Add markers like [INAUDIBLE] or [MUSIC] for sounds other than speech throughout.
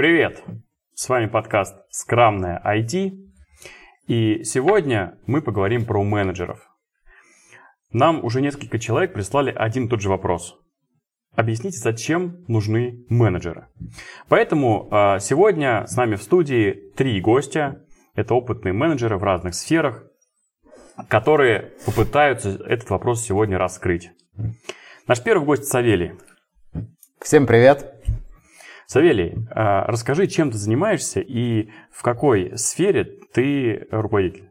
Привет! С вами подкаст «Скрамная IT». И сегодня мы поговорим про менеджеров. Нам уже несколько человек прислали один и тот же вопрос. Объясните, зачем нужны менеджеры. Поэтому э, сегодня с нами в студии три гостя. Это опытные менеджеры в разных сферах, которые попытаются этот вопрос сегодня раскрыть. Наш первый гость Савелий. Всем привет. Савелий, а, расскажи, чем ты занимаешься и в какой сфере ты руководитель?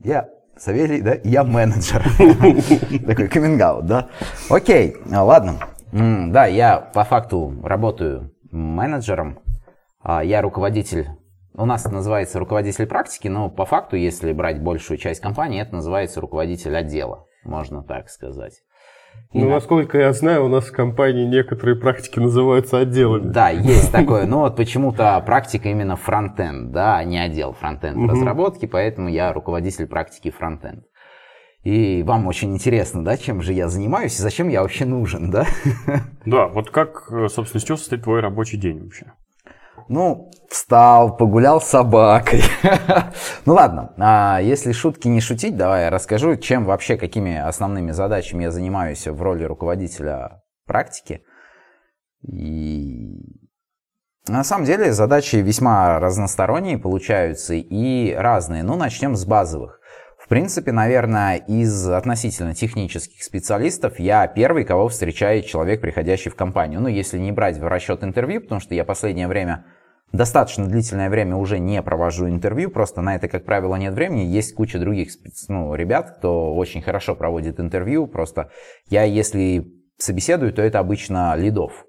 Я Савелий, да, я менеджер. [LAUGHS] Такой каминг да? Окей, а, ладно. Да, я по факту работаю менеджером. А, я руководитель, у нас это называется руководитель практики, но по факту, если брать большую часть компании, это называется руководитель отдела, можно так сказать. Ну, насколько я знаю, у нас в компании некоторые практики называются отделами. Да, [LAUGHS] есть такое. Но вот почему-то практика именно фронтенд, да, а не отдел фронтенд угу. разработки, поэтому я руководитель практики фронтенд. И вам очень интересно, да, чем же я занимаюсь и зачем я вообще нужен, да? Да, вот как, собственно, с чего состоит твой рабочий день вообще? Ну, встал, погулял с собакой. [LAUGHS] ну ладно, а если шутки не шутить, давай я расскажу, чем вообще, какими основными задачами я занимаюсь в роли руководителя практики. И на самом деле задачи весьма разносторонние получаются и разные. Ну, начнем с базовых. В принципе, наверное, из относительно технических специалистов я первый, кого встречает человек, приходящий в компанию. Ну, если не брать в расчет интервью, потому что я последнее время достаточно длительное время уже не провожу интервью, просто на это, как правило, нет времени. Есть куча других ну, ребят, кто очень хорошо проводит интервью, просто я, если собеседую, то это обычно лидов.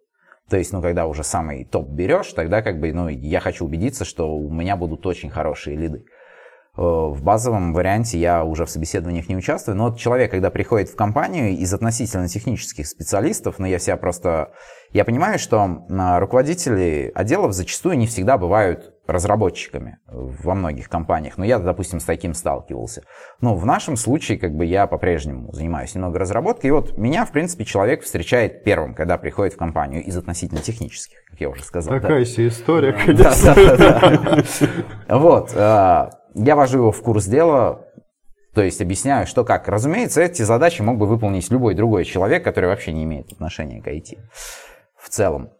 То есть, ну, когда уже самый топ берешь, тогда как бы, ну, я хочу убедиться, что у меня будут очень хорошие лиды. Э, в базовом варианте я уже в собеседованиях не участвую, но вот человек, когда приходит в компанию из относительно технических специалистов, ну, я себя просто я понимаю, что руководители отделов зачастую не всегда бывают разработчиками во многих компаниях. Но я, допустим, с таким сталкивался. Но в нашем случае, как бы я по-прежнему занимаюсь немного разработкой. И вот меня, в принципе, человек встречает первым, когда приходит в компанию из относительно технических, как я уже сказал. Такая да. себе история, конечно. Вот. Э, я вожу его в курс дела, то есть объясняю, что как. Разумеется, эти задачи мог бы выполнить любой другой человек, который вообще не имеет отношения к IT в целом.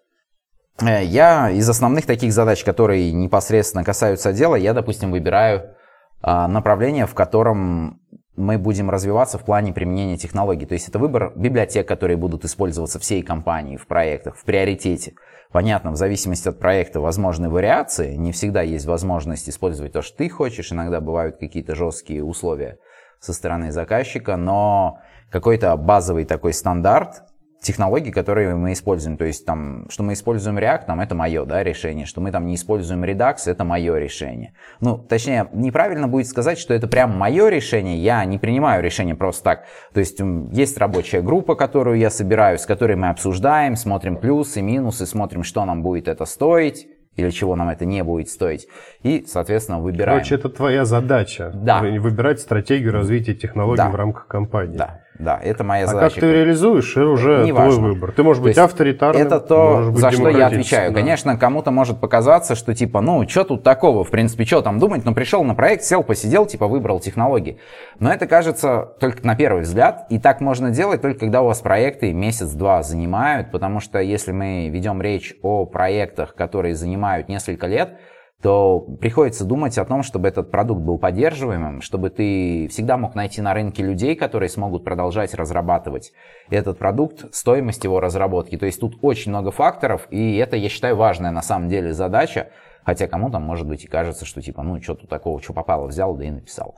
Э, я из основных таких задач, которые непосредственно касаются дела, я, допустим, выбираю а, направление, в котором мы будем развиваться в плане применения технологий. То есть это выбор библиотек, которые будут использоваться всей компанией в проектах, в приоритете. Понятно, в зависимости от проекта возможны вариации. Не всегда есть возможность использовать то, что ты хочешь. Иногда бывают какие-то жесткие условия со стороны заказчика, но какой-то базовый такой стандарт, технологий, которые мы используем. То есть там, что мы используем React, там, это мое да, решение. Что мы там не используем Redux, это мое решение. Ну, точнее, неправильно будет сказать, что это прям мое решение. Я не принимаю решение просто так. То есть есть рабочая группа, которую я собираю, с которой мы обсуждаем, смотрим плюсы, минусы, смотрим, что нам будет это стоить или чего нам это не будет стоить. И, соответственно, выбираем. Короче, это твоя задача. Да. Выбирать стратегию развития технологий да. в рамках компании. Да. Да, это моя а задача. как ты реализуешь, это уже не твой важно. выбор. Ты можешь быть авторитарным, Это то, за что я отвечаю. Да. Конечно, кому-то может показаться, что типа, ну, что тут такого, в принципе, что там думать, но пришел на проект, сел, посидел, типа, выбрал технологии. Но это кажется только на первый взгляд, и так можно делать только когда у вас проекты месяц-два занимают, потому что если мы ведем речь о проектах, которые занимают несколько лет, то приходится думать о том, чтобы этот продукт был поддерживаемым, чтобы ты всегда мог найти на рынке людей, которые смогут продолжать разрабатывать этот продукт, стоимость его разработки. То есть тут очень много факторов, и это, я считаю, важная на самом деле задача, хотя кому-то, может быть, и кажется, что типа, ну, что тут такого, что попало, взял, да и написал.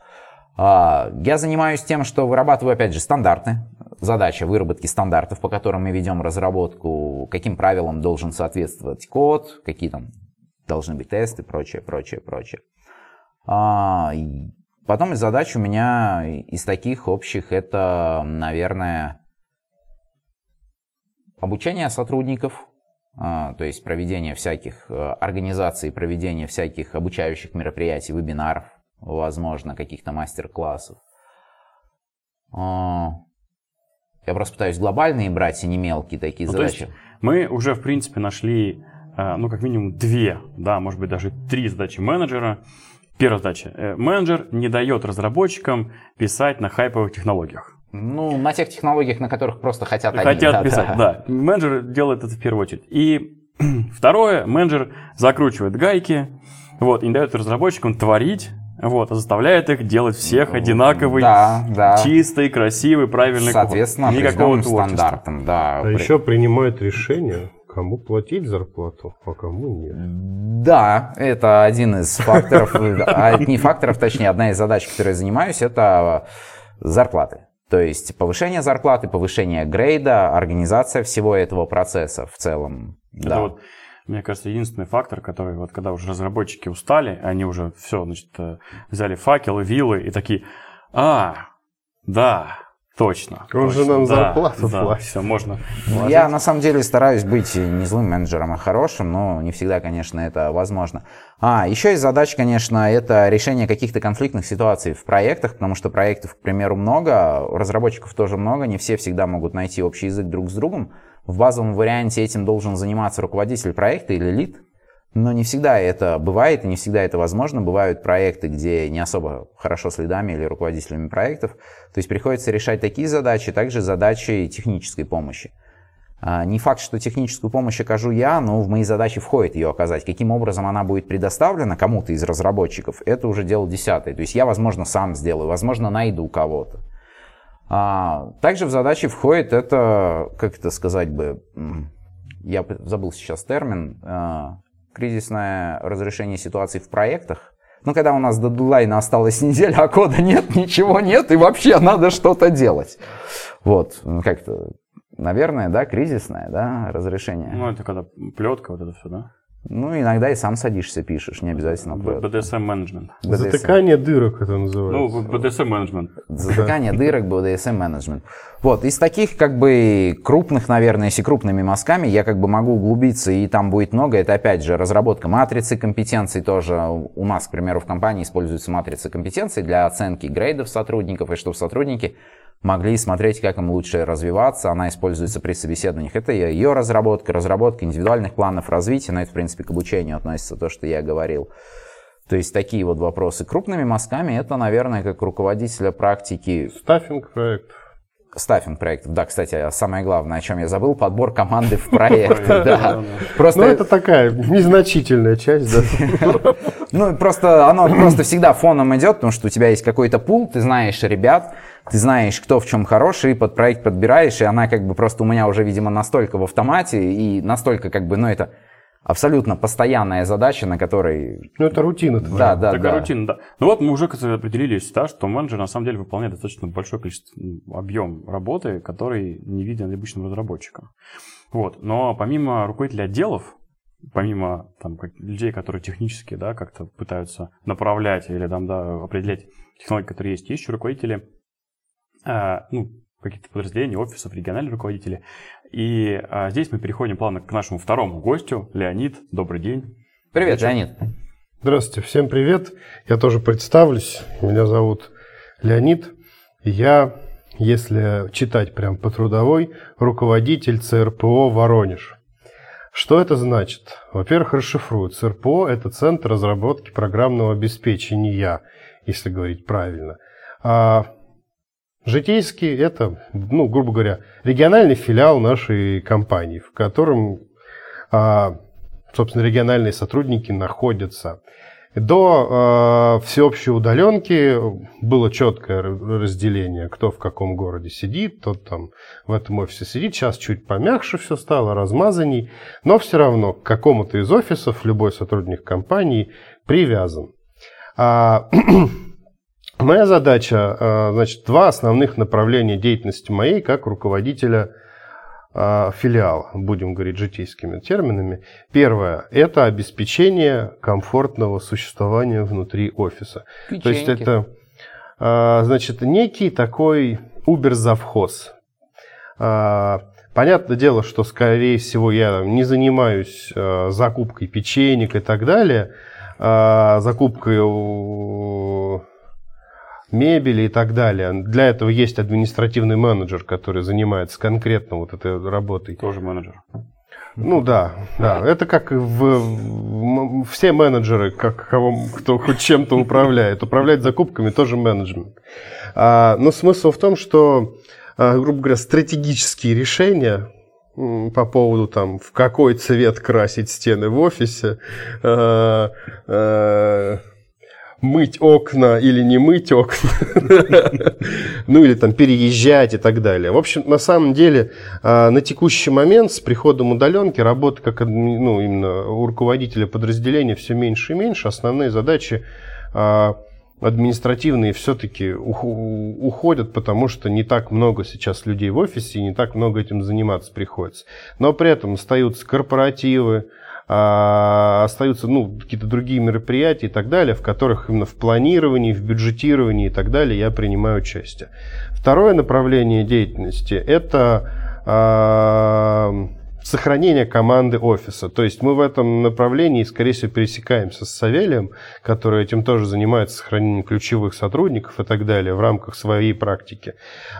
А, я занимаюсь тем, что вырабатываю, опять же, стандарты. Задача выработки стандартов, по которым мы ведем разработку, каким правилам должен соответствовать код, какие там должны быть тесты, прочее, прочее, прочее. А, потом из задач у меня из таких общих это, наверное, обучение сотрудников, а, то есть проведение всяких э, организаций, проведение всяких обучающих мероприятий, вебинаров, возможно, каких-то мастер-классов. А, я просто пытаюсь глобальные брать, и не мелкие такие ну, задачи. мы уже, в принципе, нашли ну, как минимум две, да, может быть, даже три задачи менеджера. Первая задача. Э, менеджер не дает разработчикам писать на хайповых технологиях. Ну, на тех технологиях, на которых просто хотят они. Хотят да, писать, да. Менеджер делает это в первую очередь. И [CLEARS THROAT] второе, менеджер закручивает гайки, вот, и не дает разработчикам творить, вот, а заставляет их делать всех одинаковый, Да, да. чистый, красивый, правильный Соответственно, код. Никакого творчества. стандартам, да. А При- еще принимает решение, кому платить зарплату, а кому нет. Да, это один из факторов, а, не факторов, точнее, одна из задач, которой я занимаюсь, это зарплаты. То есть повышение зарплаты, повышение грейда, организация всего этого процесса в целом. Это Да. вот, мне кажется, единственный фактор, который вот когда уже разработчики устали, они уже все, значит, э, взяли факелы, вилы и такие, а, да, точно. Он же точно, нам да, зарплату да, платит». Все, можно. Я на самом деле стараюсь быть не злым менеджером, а хорошим, но не всегда, конечно, это возможно. А, еще из задач, конечно, это решение каких-то конфликтных ситуаций в проектах, потому что проектов, к примеру, много, разработчиков тоже много, не все всегда могут найти общий язык друг с другом. В базовом варианте этим должен заниматься руководитель проекта или лид, но не всегда это бывает, и не всегда это возможно. Бывают проекты, где не особо хорошо с лидами или руководителями проектов. То есть приходится решать такие задачи, также задачи технической помощи. А, Не факт, что техническую помощь окажу я, но в мои задачи входит ее оказать. Каким образом она будет предоставлена кому-то из разработчиков, это уже дело десятое. То есть я, возможно, сам сделаю, возможно, найду кого-то. А, Также в задачи входит это, как это сказать бы, я забыл сейчас термин, а, кризисное разрешение ситуаций в проектах. Ну, когда у нас до дедлайна осталась [LAUGHS] неделя, а кода нет, ничего нет, и вообще надо что-то делать. Вот, ну, как-то, наверное, да, кризисное, да, разрешение. Ну, это когда плетка, вот это все, да? Ну, иногда и сам садишься, пишешь, не обязательно Б- плет. BDSM менеджмент. BDSM. Затыкание дырок это Ну, называется. BDSM менеджмент. Затыкание дырок, BDSM менеджмент. Вот, из таких как бы крупных, наверное, если крупными мазками, я как бы могу углубиться, и там будет много. Это опять же разработка матрицы компетенций тоже. У нас, к примеру, в компании используется матрица компетенций для оценки грейдов сотрудников, и чтобы сотрудники могли смотреть, как им лучше развиваться. Она используется при собеседованиях. Это ее разработка, разработка индивидуальных планов развития. Но это, в принципе, к обучению относится то, что я говорил. То есть такие вот вопросы. Крупными мазками это, наверное, как руководителя практики Стаффинг проект. стаффинг проектов. Да, кстати, самое главное, о чем я забыл, подбор команды в [LAUGHS] проект. Да. Просто Ну, это такая незначительная часть, да. [LAUGHS] Ну, просто оно [CLEARS THROAT] просто всегда фоном идет, потому что у тебя есть какой-то пул, ты знаешь ребят, ты знаешь, кто в чем хороший, под проект подбираешь, и она как бы просто у меня уже, видимо, настолько в автомате и настолько как бы, ну, это абсолютно постоянная задача, на которой... Ну, это рутина. твоя. Да, да, Такая да. рутина, да. Ну вот мы уже кстати, определились, да, что менеджер на самом деле выполняет достаточно большое количество, объем работы, который не виден обычным разработчикам. Вот. Но помимо руководителей отделов, помимо там, как- людей, которые технически да, как-то пытаются направлять или там, да, определять технологии, которые есть, есть еще руководители а, ну, каких-то подразделений, офисов, региональные руководители. И а, здесь мы переходим плавно к нашему второму гостю. Леонид, добрый день. Привет, Леонид. Здравствуйте, всем привет. Я тоже представлюсь. Меня зовут Леонид. Я, если читать прям по трудовой, руководитель ЦРПО «Воронеж». Что это значит? Во-первых, расшифрую. ЦРПО – это Центр разработки программного обеспечения, если говорить правильно. А житейский – это, ну, грубо говоря, региональный филиал нашей компании, в котором а, собственно, региональные сотрудники находятся. До э, всеобщей удаленки было четкое разделение, кто в каком городе сидит, тот там в этом офисе сидит. Сейчас чуть помягче все стало, размазанней, но все равно к какому-то из офисов любой сотрудник компании привязан. А, [CLEARS THROAT] моя задача, э, значит, два основных направления деятельности моей как руководителя филиал, будем говорить житейскими терминами. Первое – это обеспечение комфортного существования внутри офиса. То есть Печеньки. это, а, значит, некий такой Uber-завхоз. А, Понятное дело, что, скорее всего, я не занимаюсь а, закупкой печенек и так далее, а, закупкой у, мебели и так далее. Для этого есть административный менеджер, который занимается конкретно вот этой работой. Тоже менеджер. Ну да, да. Это как в, в все менеджеры, как кого, кто хоть чем-то управляет. Управлять закупками тоже менеджмент. А, но смысл в том, что, а, грубо говоря, стратегические решения по поводу там, в какой цвет красить стены в офисе, а, а, мыть окна или не мыть окна, [LAUGHS] ну или там переезжать и так далее. В общем, на самом деле, а, на текущий момент с приходом удаленки работа как ну, именно у руководителя подразделения все меньше и меньше. Основные задачи а, административные все-таки уходят, потому что не так много сейчас людей в офисе и не так много этим заниматься приходится. Но при этом остаются корпоративы, а, остаются ну, какие-то другие мероприятия и так далее, в которых именно в планировании, в бюджетировании и так далее я принимаю участие. Второе направление деятельности – это а, сохранение команды офиса. То есть мы в этом направлении, скорее всего, пересекаемся с Савелием, который этим тоже занимается сохранением ключевых сотрудников и так далее в рамках своей практики.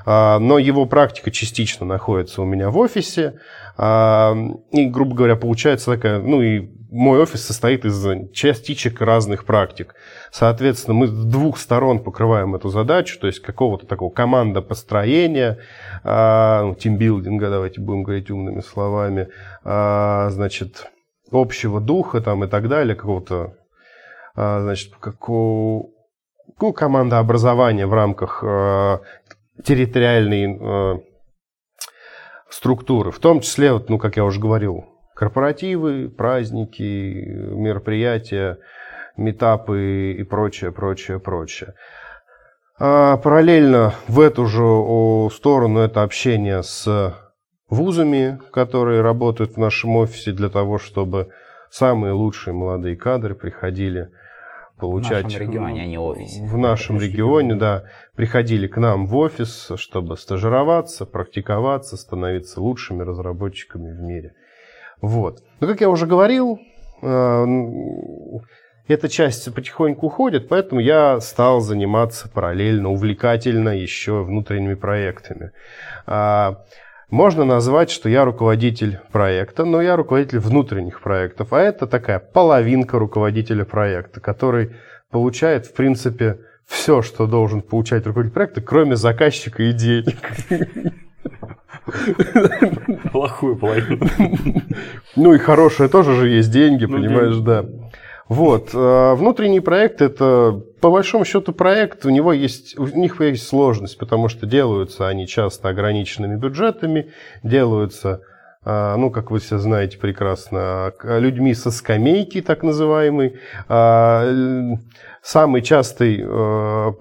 А, но его практика частично находится у меня в офисе. А, и, грубо говоря, получается такая, ну и мой офис состоит из частичек разных практик. Соответственно, мы с двух сторон покрываем эту задачу, то есть какого-то такого команда построения, а, ну, тимбилдинга, давайте будем говорить умными словами, а, значит, общего духа там и так далее, какого-то, значит, какого, ну, команда образования в рамках территориальной структуры, в том числе, вот, ну, как я уже говорил, корпоративы, праздники, мероприятия, метапы и прочее, прочее, прочее. А параллельно в эту же сторону это общение с вузами, которые работают в нашем офисе для того, чтобы самые лучшие молодые кадры приходили получать... В нашем регионе, а не офисе. В нашем регионе, да. Приходили к нам в офис, чтобы стажироваться, практиковаться, становиться лучшими разработчиками в мире. Вот. Но, как я уже говорил, э, эта часть потихоньку уходит, поэтому я стал заниматься параллельно, увлекательно еще внутренними проектами. А, можно назвать, что я руководитель проекта, но я руководитель внутренних проектов. А это такая половинка руководителя проекта, который получает, в принципе, все, что должен получать руководитель проекта, кроме заказчика и денег. Плохую половину. Ну и хорошее тоже же есть деньги, ну, понимаешь, да. Вот. Э, внутренний проект – это, по большому счету, проект, у, него есть, у них есть сложность, потому что делаются они часто ограниченными бюджетами, делаются, э, ну, как вы все знаете прекрасно, людьми со скамейки, так называемой. Э, самой частой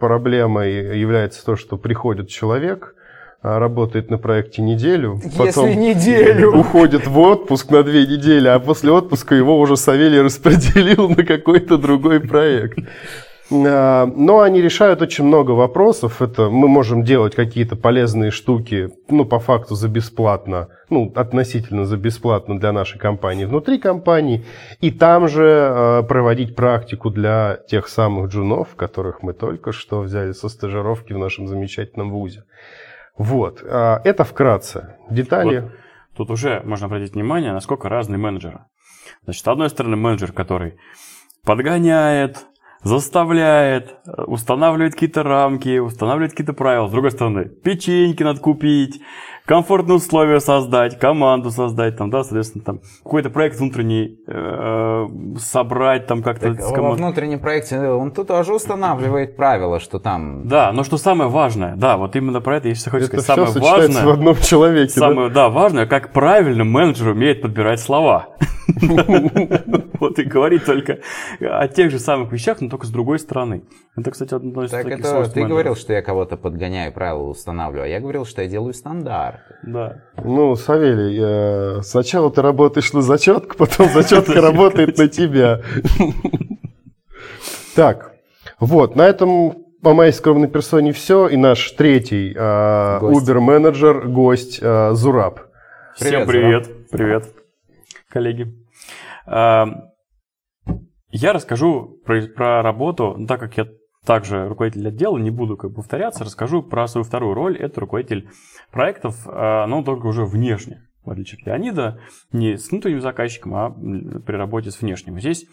проблемой является то, что приходит человек – а, работает на проекте неделю, потом Если неделю. [LAUGHS] уходит в отпуск на две недели, а после отпуска его уже Савелий [LAUGHS] распределил на какой-то другой проект. А, но они решают очень много вопросов. Это мы можем делать какие-то полезные штуки, ну, по факту за бесплатно, ну, относительно за бесплатно для нашей компании внутри компании, и там же э, проводить практику для тех самых джунов, которых мы только что взяли со стажировки в нашем замечательном вузе. Вот, а, это вкратце. Детали. Вот. Тут уже можно обратить внимание, насколько разные менеджеры. Значит, с одной стороны, менеджер, который подгоняет, заставляет, устанавливает какие-то рамки, устанавливает какие-то правила. С другой стороны, печеньки надо купить, комфортные условия создать, команду создать, там, да, соответственно, там какой-то проект внутренний э, собрать, там как-то. Так, во внутреннем проекте он тут тоже устанавливает правила, что там. Да, но что самое важное, да, вот именно про это, если хочешь это сказать, самое важное. в одном человеке. Самое, да? да, важное, как правильно менеджер умеет подбирать слова. [LAUGHS] Вот и говорить только о тех же самых вещах, но только с другой стороны. Это, кстати, одно из Так это ты говорил, что я кого-то подгоняю, правила устанавливаю, а я говорил, что я делаю стандарт. Да. Ну, Савелий, э, сначала ты работаешь на зачетку, потом зачетка работает на тебя. Так, вот, на этом по моей скромной персоне все. И наш третий э, Uber-менеджер, гость э, Зураб. Всем привет. Привет, коллеги. Я расскажу про, про работу, так как я также руководитель отдела, не буду как повторяться, расскажу про свою вторую роль. Это руководитель проектов, а, но только уже внешне. в отличие от Леонида, не с внутренним заказчиком, а при работе с внешним. Здесь,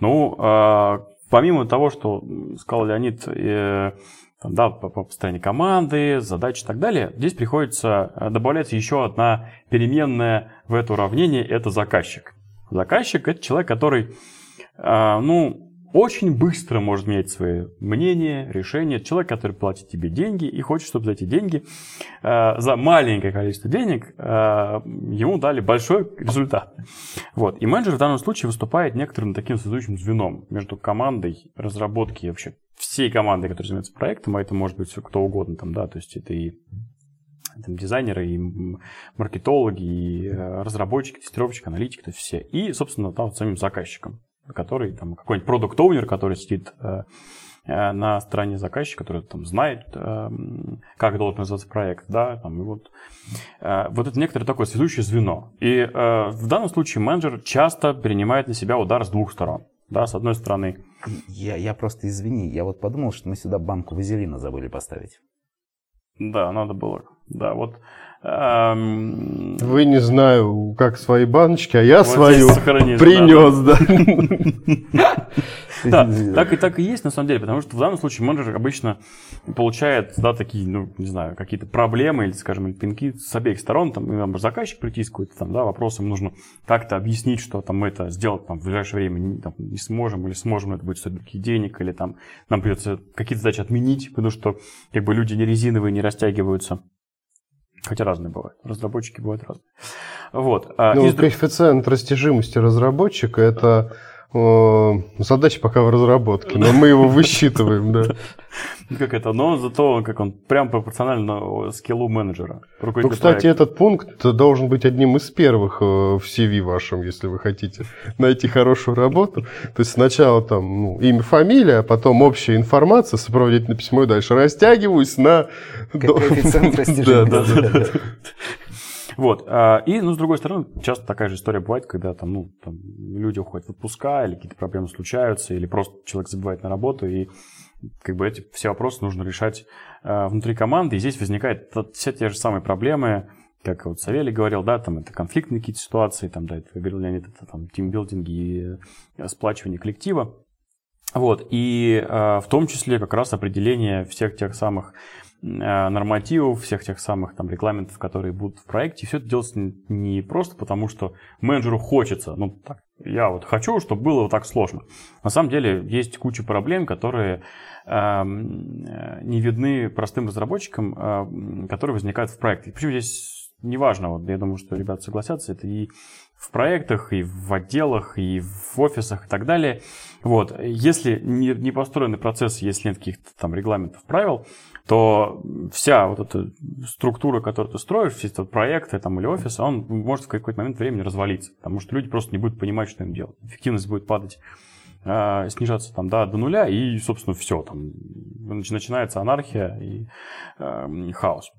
ну, а, помимо того, что сказал Леонид, э, там, да, по, по построению команды, задачи и так далее, здесь приходится э, добавляется еще одна переменная в это уравнение, это заказчик. Заказчик – это человек, который, ну, очень быстро может менять свои мнения, решения. Человек, который платит тебе деньги и хочет, чтобы за эти деньги, э, за маленькое количество денег, э, ему дали большой результат. Вот. И менеджер в данном случае выступает некоторым таким связующим звеном между командой разработки и вообще всей командой, которая занимается проектом, а это может быть все кто угодно, там, да, то есть это и там, дизайнеры, и маркетологи, и э, разработчики, тестировщики, аналитики, то есть все. И, собственно, там самим заказчиком который там какой-нибудь продукт оунер который сидит э, э, на стороне заказчика, который там знает, э, как должен называться проект, да, там, и вот, вот это некоторое такое связующее звено. И в данном случае менеджер часто принимает на себя удар с двух сторон. Да, с одной стороны. Я, я просто извини, я вот подумал, что мы сюда банку вазелина забыли поставить. Да, надо было. Да, вот вы не знаю, как свои баночки, а я вот свою принес, да. [LAUGHS] Да, так и так и есть на самом деле, потому что в данном случае менеджер обычно получает, да, такие, ну, не знаю, какие-то проблемы или, скажем, или пинки с обеих сторон, там, там заказчик притискивает, там, да, вопросом нужно как-то объяснить, что там мы это сделать там, в ближайшее время не, там, не сможем, или сможем, это будет других денег, или там нам придется какие-то задачи отменить, потому что как бы люди не резиновые, не растягиваются. Хотя разные бывают. Разработчики бывают разные. Вот. А ну, Из... Коэффициент растяжимости разработчика – это задача пока в разработке, но мы его высчитываем, да. Как это? Но зато как он прям пропорционально скиллу менеджера. Ну, кстати, этот пункт должен быть одним из первых э, в CV вашем, если вы хотите найти хорошую работу. То есть сначала там ну, имя, фамилия, а потом общая информация, сопроводительное письмо и дальше растягиваюсь на... Коэффициент растяжимости. [LAUGHS] [LAUGHS] Вот. А, и, ну, с другой стороны, часто такая же история бывает, когда там, ну, там люди уходят в отпуска, или какие-то проблемы случаются, или просто человек забывает на работу, и как бы эти все вопросы нужно решать э, внутри команды. И здесь возникают все те же самые проблемы, как вот Савелий говорил, да, там это конфликтные какие-то ситуации, там, да, это, говорил Леонид, это там тимбилдинги и сплачивание коллектива. Вот, и э, в том числе как раз определение всех тех самых Э, нормативов, всех тех самых там регламентов, которые будут в проекте. Все это делается не просто потому, что менеджеру хочется. Ну, так, я вот хочу, чтобы было вот так сложно. На самом деле есть куча проблем, которые эм, э, не видны простым разработчикам, э, которые возникают в проекте. Почему здесь неважно, вот я думаю, что ребята согласятся, это и в проектах, и в отделах, и в офисах и так далее. Вот. Если не, не построенный процесс, если нет каких-то там регламентов, правил, то вся вот эта структура, которую ты строишь, все эти проекты там, или офисы, он может в какой-то момент времени развалиться, потому что люди просто не будут понимать, что им делать. Эффективность будет падать, э, снижаться там, да, до нуля, и, собственно, все. Там, начинается анархия и э, хаос.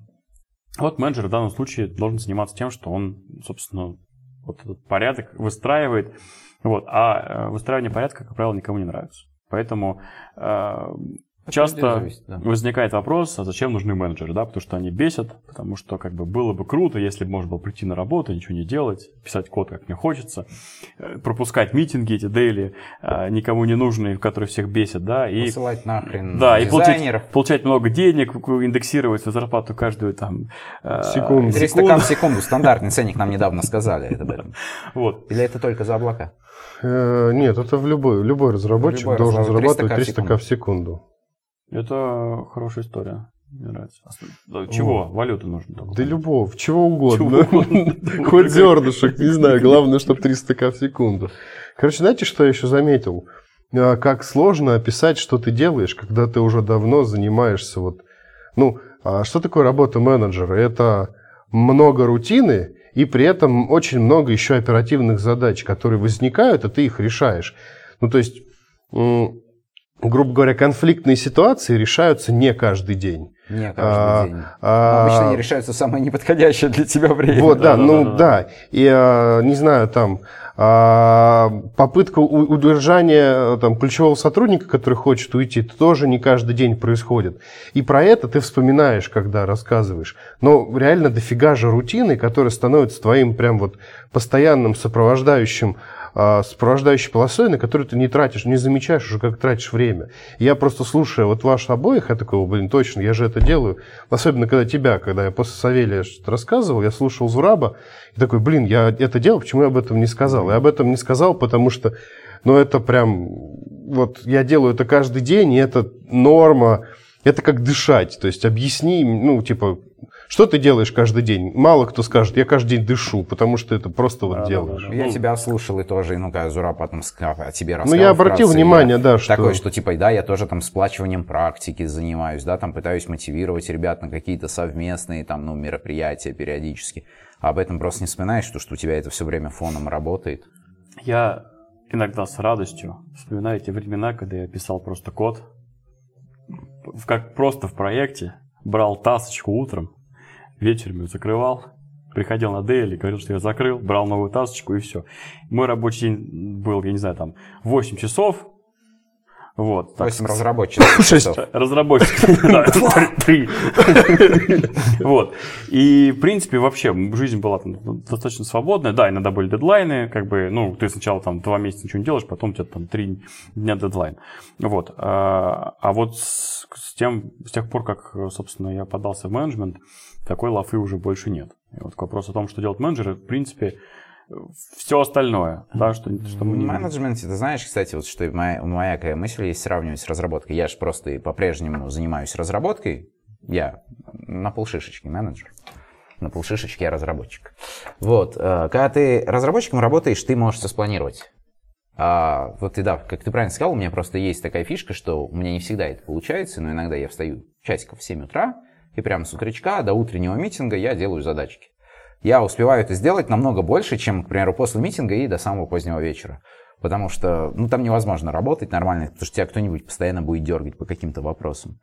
Вот менеджер в данном случае должен заниматься тем, что он, собственно, вот этот порядок выстраивает. Вот. А э, выстраивание порядка, как правило, никому не нравится. Поэтому э, Часто зависит, да. возникает вопрос, а зачем нужны менеджеры, да, потому что они бесят, потому что как бы было бы круто, если бы можно было прийти на работу, ничего не делать, писать код, как мне хочется, э, пропускать митинги эти дейли, э, никому не нужные, которые всех бесят, да, и... Посылать нахрен Да, и получать, получать много денег, индексировать свою зарплату каждую там... Э, секунду. 300 кам в секунду, стандартный ценник нам недавно сказали. Это, [LAUGHS] вот. Или это только за облака? Нет, это в любой, любой разработчик любой должен зарабатывать 300 к в секунду. Это хорошая история. Мне нравится. Чего? О. Валюты нужно только. Да любого, чего угодно. [LAUGHS] Хоть зернышек, не знаю. Главное, чтобы 300 к в секунду. Короче, знаете, что я еще заметил? А, как сложно описать, что ты делаешь, когда ты уже давно занимаешься вот... Ну, а что такое работа менеджера? Это много рутины, и при этом очень много еще оперативных задач, которые возникают, а ты их решаешь. Ну, то есть грубо говоря, конфликтные ситуации решаются не каждый день. Не каждый а, день. А, обычно они решаются самое неподходящее для тебя время. Вот, да, да ну да, да. да. И, а, не знаю, там, а, попытка удержания там, ключевого сотрудника, который хочет уйти, это тоже не каждый день происходит. И про это ты вспоминаешь, когда рассказываешь. Но реально дофига же рутины, которая становится твоим прям вот постоянным сопровождающим а, сопровождающей полосой, на которую ты не тратишь, не замечаешь уже, как тратишь время. Я просто слушая вот ваших обоих, я такой, блин, точно, я же это делаю. Особенно, когда тебя, когда я после Савелия что-то рассказывал, я слушал Зураба, и такой, блин, я это делал, почему я об этом не сказал? Я об этом не сказал, потому что, ну, это прям, вот я делаю это каждый день, и это норма, это как дышать. То есть объясни, ну, типа, что ты делаешь каждый день? Мало кто скажет, я каждый день дышу, потому что это просто вот да, делаешь. Да, да, Я тебя слушал и тоже, ну, как Зура потом о тебе рассказал. Ну, я обратил вкратце, внимание, да, что... Такое, что типа, да, я тоже там сплачиванием практики занимаюсь, да, там пытаюсь мотивировать ребят на какие-то совместные там, ну, мероприятия периодически. А об этом просто не вспоминаешь, что, что у тебя это все время фоном работает. Я иногда с радостью вспоминаю те времена, когда я писал просто код, как просто в проекте, брал тасочку утром, вечером ее закрывал, приходил на дейли, говорил, что я закрыл, брал новую тасочку и все. Мой рабочий день был, я не знаю, там 8 часов, вот. Так, 8 разработчиков. [LAUGHS] 6 разработчиков. [LAUGHS] Да, 3. [LAUGHS] Вот. И, в принципе, вообще жизнь была достаточно свободная. Да, иногда были дедлайны, как бы, ну, ты сначала там два месяца ничего не делаешь, потом у тебя там три дня дедлайн. Вот. А, а вот с, тем, с тех пор, как, собственно, я подался в менеджмент, такой лафы уже больше нет. И вот вопрос о том, что делать менеджеры, в принципе, все остальное, да, что, что мы не... В менеджменте, ты знаешь, кстати, вот что моя, моя какая мысль есть сравнивать с разработкой. Я же просто по-прежнему занимаюсь разработкой. Я на полшишечки менеджер. На полшишечки я разработчик. Вот. Э, когда ты разработчиком работаешь, ты можешь все спланировать. А, вот и да, как ты правильно сказал, у меня просто есть такая фишка, что у меня не всегда это получается, но иногда я встаю часиков в 7 утра, и прямо с утречка до утреннего митинга я делаю задачки я успеваю это сделать намного больше, чем, к примеру, после митинга и до самого позднего вечера. Потому что ну, там невозможно работать нормально, потому что тебя кто-нибудь постоянно будет дергать по каким-то вопросам.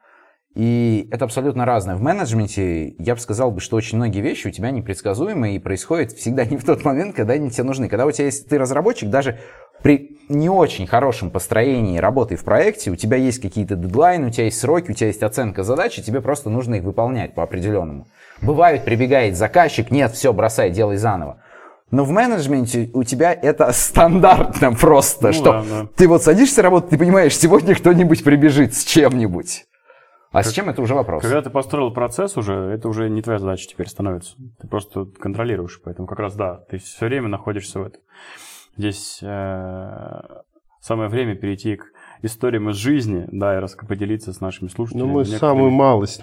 И это абсолютно разное. В менеджменте я бы сказал, бы, что очень многие вещи у тебя непредсказуемые и происходят всегда [LAUGHS] не в тот момент, когда они тебе нужны. Когда у тебя есть ты разработчик, даже при не очень хорошем построении работы в проекте, у тебя есть какие-то дедлайны, у тебя есть сроки, у тебя есть оценка задачи, тебе просто нужно их выполнять по определенному. Бывает, прибегает заказчик, нет, все, бросай, делай заново. Но в менеджменте у тебя это [LAUGHS] стандартно просто, ну, что да, да. ты вот садишься работать, ты понимаешь, сегодня кто-нибудь прибежит с чем-нибудь. А как, с чем это уже вопрос? Когда ты построил процесс уже, это уже не твоя задача теперь становится. Ты просто контролируешь, поэтому как раз да, ты все время находишься в этом. Здесь э, самое время перейти к историям из жизни, да, и поделиться с нашими слушателями. Ну, мы некоторыми... самую малость,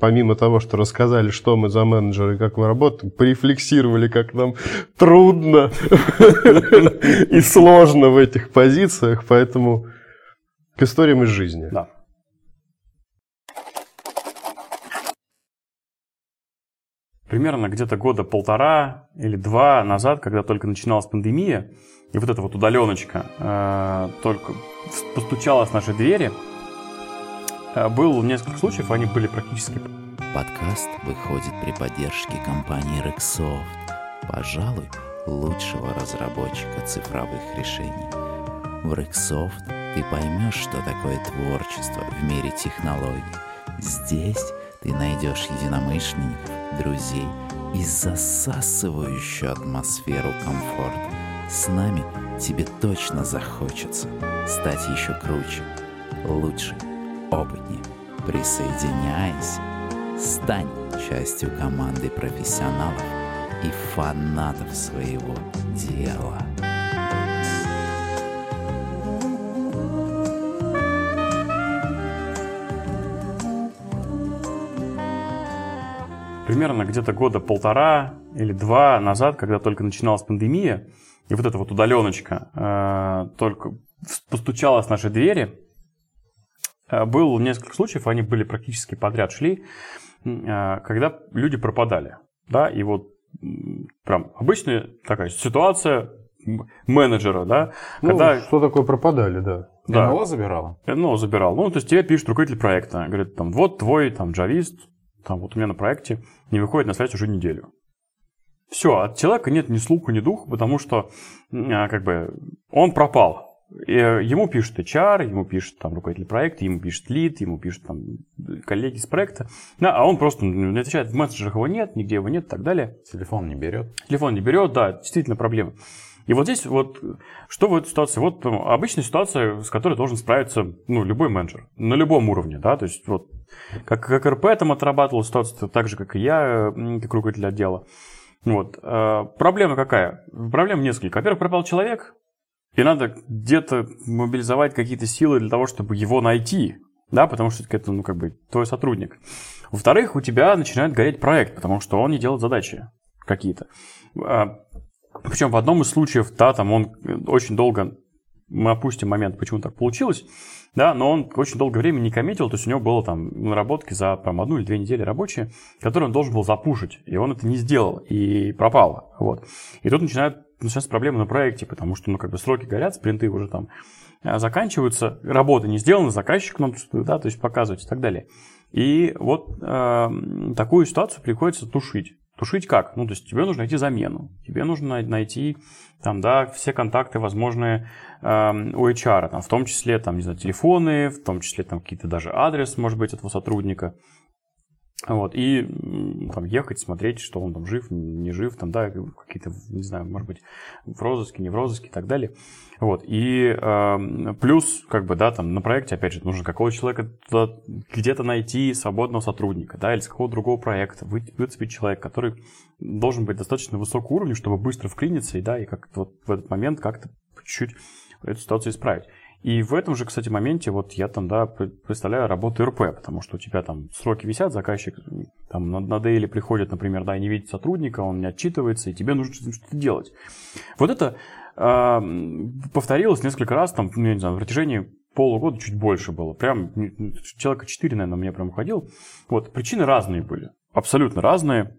помимо того, что рассказали, что мы за менеджеры и как мы работаем, порефлексировали, как нам трудно [LAUGHS] и сложно в этих позициях, поэтому к историям из жизни. Да. Примерно где-то года полтора или два назад, когда только начиналась пандемия, и вот эта вот удаленочка э, только постучалась в наши двери, э, был несколько случаев, они были практически... Подкаст выходит при поддержке компании Rexsoft, пожалуй, лучшего разработчика цифровых решений. В Rexsoft ты поймешь, что такое творчество в мире технологий. Здесь ты найдешь единомышленников, друзей и засасывающую атмосферу комфорта. С нами тебе точно захочется стать еще круче, лучше, опытнее. Присоединяйся, стань частью команды профессионалов и фанатов своего дела. Примерно где-то года полтора или два назад, когда только начиналась пандемия, и вот эта вот удаленочка э, только постучалась в наши двери. Э, было несколько случаев, они были практически подряд шли, э, когда люди пропадали. Да, и вот прям обычная такая ситуация, менеджера, да, Ну, когда что такое пропадали, да. Да. НЛО забирала? ну, забирал. Ну, то есть тебе пишет руководитель проекта, говорит, там, вот твой там джавист, там, вот у меня на проекте не выходит на связь уже неделю. Все, от человека нет ни слуху, ни духу, потому что, а, как бы, он пропал. И э, ему пишет HR, ему пишет там руководитель проекта, ему пишет лид, ему пишут там коллеги из проекта, да, а он просто не отвечает, в мессенджерах его нет, нигде его нет и так далее. Телефон не берет. Телефон не берет, да, действительно проблема. И вот здесь вот, что в этой ситуации? Вот ну, обычная ситуация, с которой должен справиться ну, любой менеджер на любом уровне, да, то есть вот как, как РП там отрабатывал ситуацию, так же, как и я, как руководитель отдела. Вот. э, Проблема какая? Проблем несколько. Во-первых, пропал человек, и надо где-то мобилизовать какие-то силы для того, чтобы его найти, да, потому что это, ну, как бы, твой сотрудник. Во-вторых, у тебя начинает гореть проект, потому что он не делает задачи какие-то. Причем в одном из случаев, да, там он очень долго, мы опустим момент, почему так получилось, да, но он очень долгое время не коммитил, то есть у него было там наработки за там, одну или две недели рабочие, которые он должен был запушить, и он это не сделал, и пропало, вот. И тут начинают, начинаются проблемы на проекте, потому что, ну, как бы сроки горят, спринты уже там а, заканчиваются, работа не сделана, заказчик нам, да, то есть показывать и так далее. И вот э, такую ситуацию приходится тушить. Тушить как? Ну, то есть тебе нужно найти замену. Тебе нужно най- найти там, да, все контакты возможные эм, у HR, там, в том числе, там, не знаю, телефоны, в том числе, там, какие-то даже адрес, может быть, этого сотрудника. Вот, и там ехать, смотреть, что он там жив, не жив, там, да, какие-то, не знаю, может быть, в розыске, не в розыске и так далее. Вот, и эм, плюс, как бы, да, там, на проекте, опять же, нужно какого человека туда где-то найти свободного сотрудника, да, или с какого-то другого проекта, вы- выцепить человека, который должен быть достаточно высокого уровня, чтобы быстро вклиниться и, да, и как-то вот в этот момент как-то чуть-чуть эту ситуацию исправить. И в этом же, кстати, моменте вот я там, да, пр- представляю работу РП, потому что у тебя там сроки висят, заказчик там на, на дейли приходит, например, да, и не видит сотрудника, он не отчитывается, и тебе нужно что-то делать. Вот это м, повторилось несколько раз, там, ну, я не знаю, на протяжении полугода чуть больше было. Прям человека 4, наверное, у меня прям уходил. Вот, причины разные были, абсолютно разные.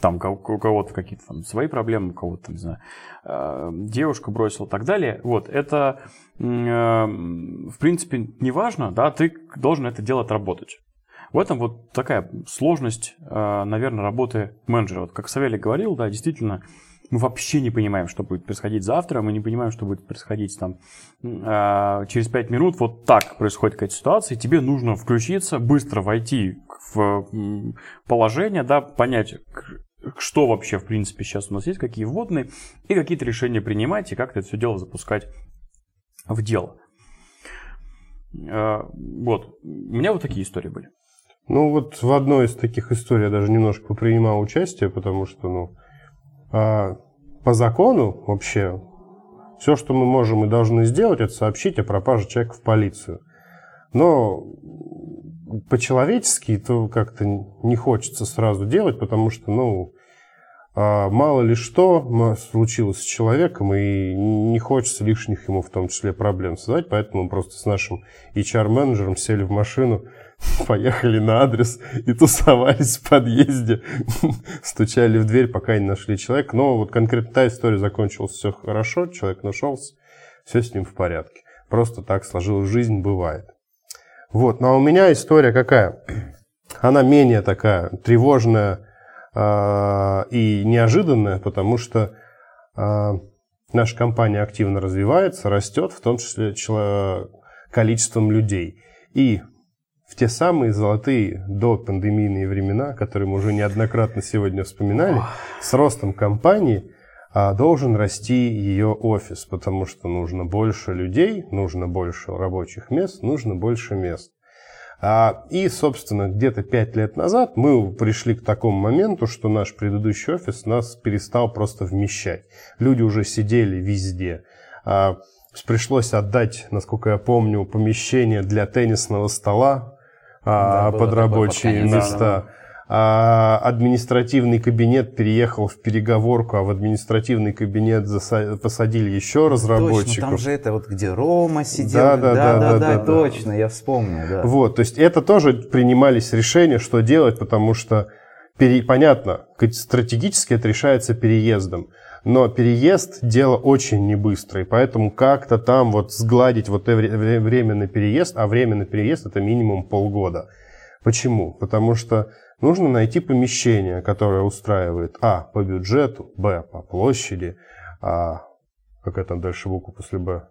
Там у кого-то какие-то там свои проблемы, у кого-то, не знаю, э, девушку бросил и так далее. Вот, это, э, в принципе, не важно, да, ты должен это дело отработать. В этом вот такая сложность, э, наверное, работы менеджера. Вот как Савелий говорил, да, действительно, мы вообще не понимаем, что будет происходить завтра, мы не понимаем, что будет происходить там э, через 5 минут. Вот так происходит какая-то ситуация, и тебе нужно включиться, быстро войти в положение, да, понять, что вообще, в принципе, сейчас у нас есть, какие вводные, и какие-то решения принимать, и как-то это все дело запускать в дело. Э, Вот. У меня вот такие истории были. Ну, вот в одной из таких историй я даже немножко попринимал участие, потому что, ну, а, по закону вообще все, что мы можем и должны сделать, это сообщить о пропаже человека в полицию. Но по-человечески то как-то не хочется сразу делать, потому что, ну, а, мало ли что м- случилось с человеком, и не хочется лишних ему в том числе проблем создать, поэтому мы просто с нашим HR-менеджером сели в машину, [LAUGHS] поехали на адрес и тусовались в подъезде, [LAUGHS] стучали в дверь, пока не нашли человека. Но вот конкретно та история закончилась все хорошо, человек нашелся, все с ним в порядке. Просто так сложилась жизнь, бывает. Вот, ну а у меня история какая? [CLEARS THROAT] Она менее такая тревожная и неожиданная, потому что а, наша компания активно развивается, растет, в том числе количеством людей. И в те самые золотые до пандемийные времена, которые мы уже неоднократно сегодня вспоминали, с ростом компании а, должен расти ее офис, потому что нужно больше людей, нужно больше рабочих мест, нужно больше мест. А, И, собственно, где-то пять лет назад мы пришли к такому моменту, что наш предыдущий офис нас перестал просто вмещать. Люди уже сидели везде. А, Пришлось отдать, насколько я помню, помещение для теннисного стола а, Да, под рабочие места. А административный кабинет переехал в переговорку, а в административный кабинет заса- посадили еще разработчиков. Точно, там же это вот где Рома сидел. Да, да, да, да, да, да. точно, я вспомнил, да. Вот, то есть это тоже принимались решения, что делать, потому что пере- понятно, стратегически это решается переездом. Но переезд – дело очень небыстрое, поэтому как-то там вот сгладить вот временный переезд, а временный переезд – это минимум полгода. Почему? Потому что нужно найти помещение, которое устраивает а. по бюджету, б. по площади, а. какая там дальше буква после б?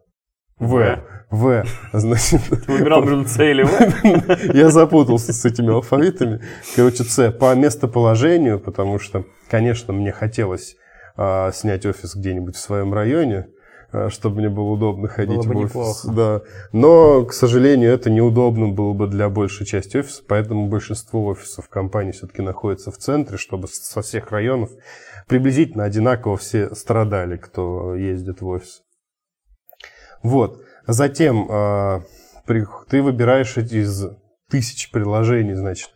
В. В. Значит... Ты выбирал между С или В? [LAUGHS] Я запутался с этими алфавитами. Короче, С. По местоположению, потому что, конечно, мне хотелось а, снять офис где-нибудь в своем районе, чтобы мне было удобно ходить было бы в офис. Неплохо. Да. Но, к сожалению, это неудобно было бы для большей части офиса, поэтому большинство офисов компании все-таки находится в центре, чтобы со всех районов приблизительно одинаково все страдали, кто ездит в офис. Вот. Затем э, при, ты выбираешь из тысяч приложений, значит,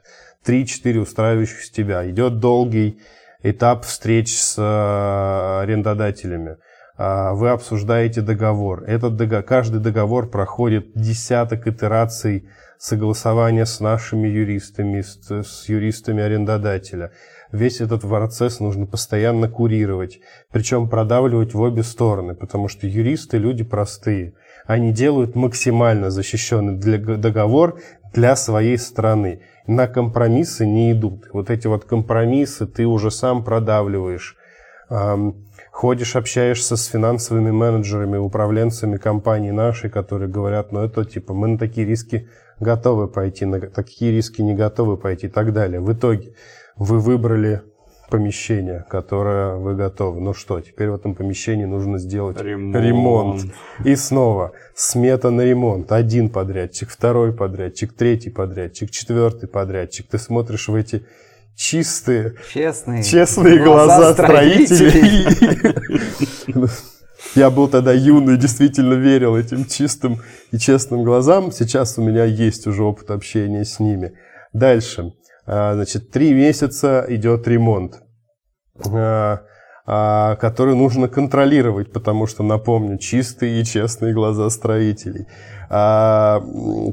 3-4 устраивающих тебя. Идет долгий этап встреч с э, арендодателями. Э, вы обсуждаете договор. Этот договор. Каждый договор проходит десяток итераций согласования с нашими юристами, с, с юристами арендодателя. Весь этот процесс нужно постоянно курировать, причем продавливать в обе стороны, потому что юристы люди простые. Они делают максимально защищенный для, договор для своей страны. На компромиссы не идут. Вот эти вот компромиссы ты уже сам продавливаешь. Ходишь, общаешься с финансовыми менеджерами, управленцами компании нашей, которые говорят, ну это типа мы на такие риски готовы пойти, на такие риски не готовы пойти и так далее. В итоге вы выбрали помещение, которое вы готовы. Ну что, теперь в этом помещении нужно сделать Ремонт. ремонт. И снова смета на ремонт. Один подрядчик, второй подрядчик, третий подрядчик, четвертый подрядчик. Ты смотришь в эти чистые, Честные, честные глаза строителей. [LAUGHS] Я был тогда юный, действительно верил этим чистым и честным глазам. Сейчас у меня есть уже опыт общения с ними. Дальше. А, Значит, три месяца идет ремонт, а, который нужно контролировать, потому что, напомню, чистые и честные глаза строителей. А,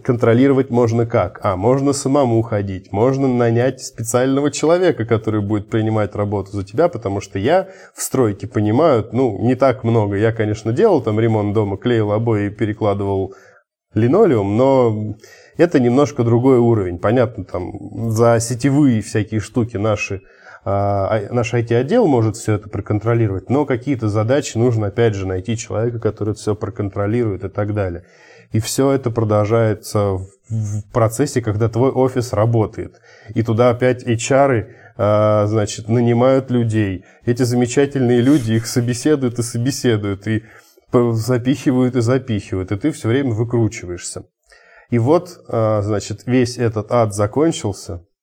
Контролировать можно как? А, можно самому ходить, можно нанять специального человека, который будет принимать работу за тебя, потому что я в стройке понимаю, ну, не так много. Я, конечно, делал там ремонт дома, клеил обои и перекладывал линолеум, но это немножко другой уровень. Понятно, там за сетевые всякие штуки наши, наш IT-отдел может все это проконтролировать, но какие-то задачи нужно, опять же, найти человека, который все проконтролирует и так далее. И все это продолжается в, процессе, когда твой офис работает. И туда опять HR, а, значит, нанимают людей. Эти замечательные люди их собеседуют и собеседуют, и запихивают и запихивают, и ты все время выкручиваешься. И вот, а, значит, весь этот ад закончился, а,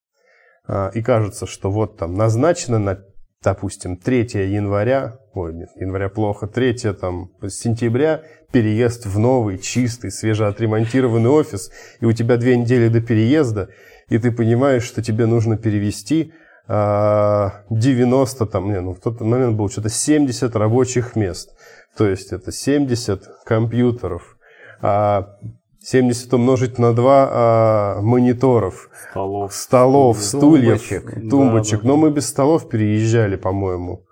и кажется, что вот там назначено на, допустим, 3 января, ой, нет, января плохо, 3 там, сентября переезд в новый, чистый, свежеотремонтированный офис, и у тебя две недели до переезда, и ты понимаешь, что тебе нужно перевести а, 90, там, не, ну в тот момент было что-то 70 рабочих мест, то есть это 70 компьютеров, а 70 умножить на 2 а, мониторов, Столов. столов, стульев, Тумбочек. тумбочек. Да, да, Но мы без столов переезжали, по-моему.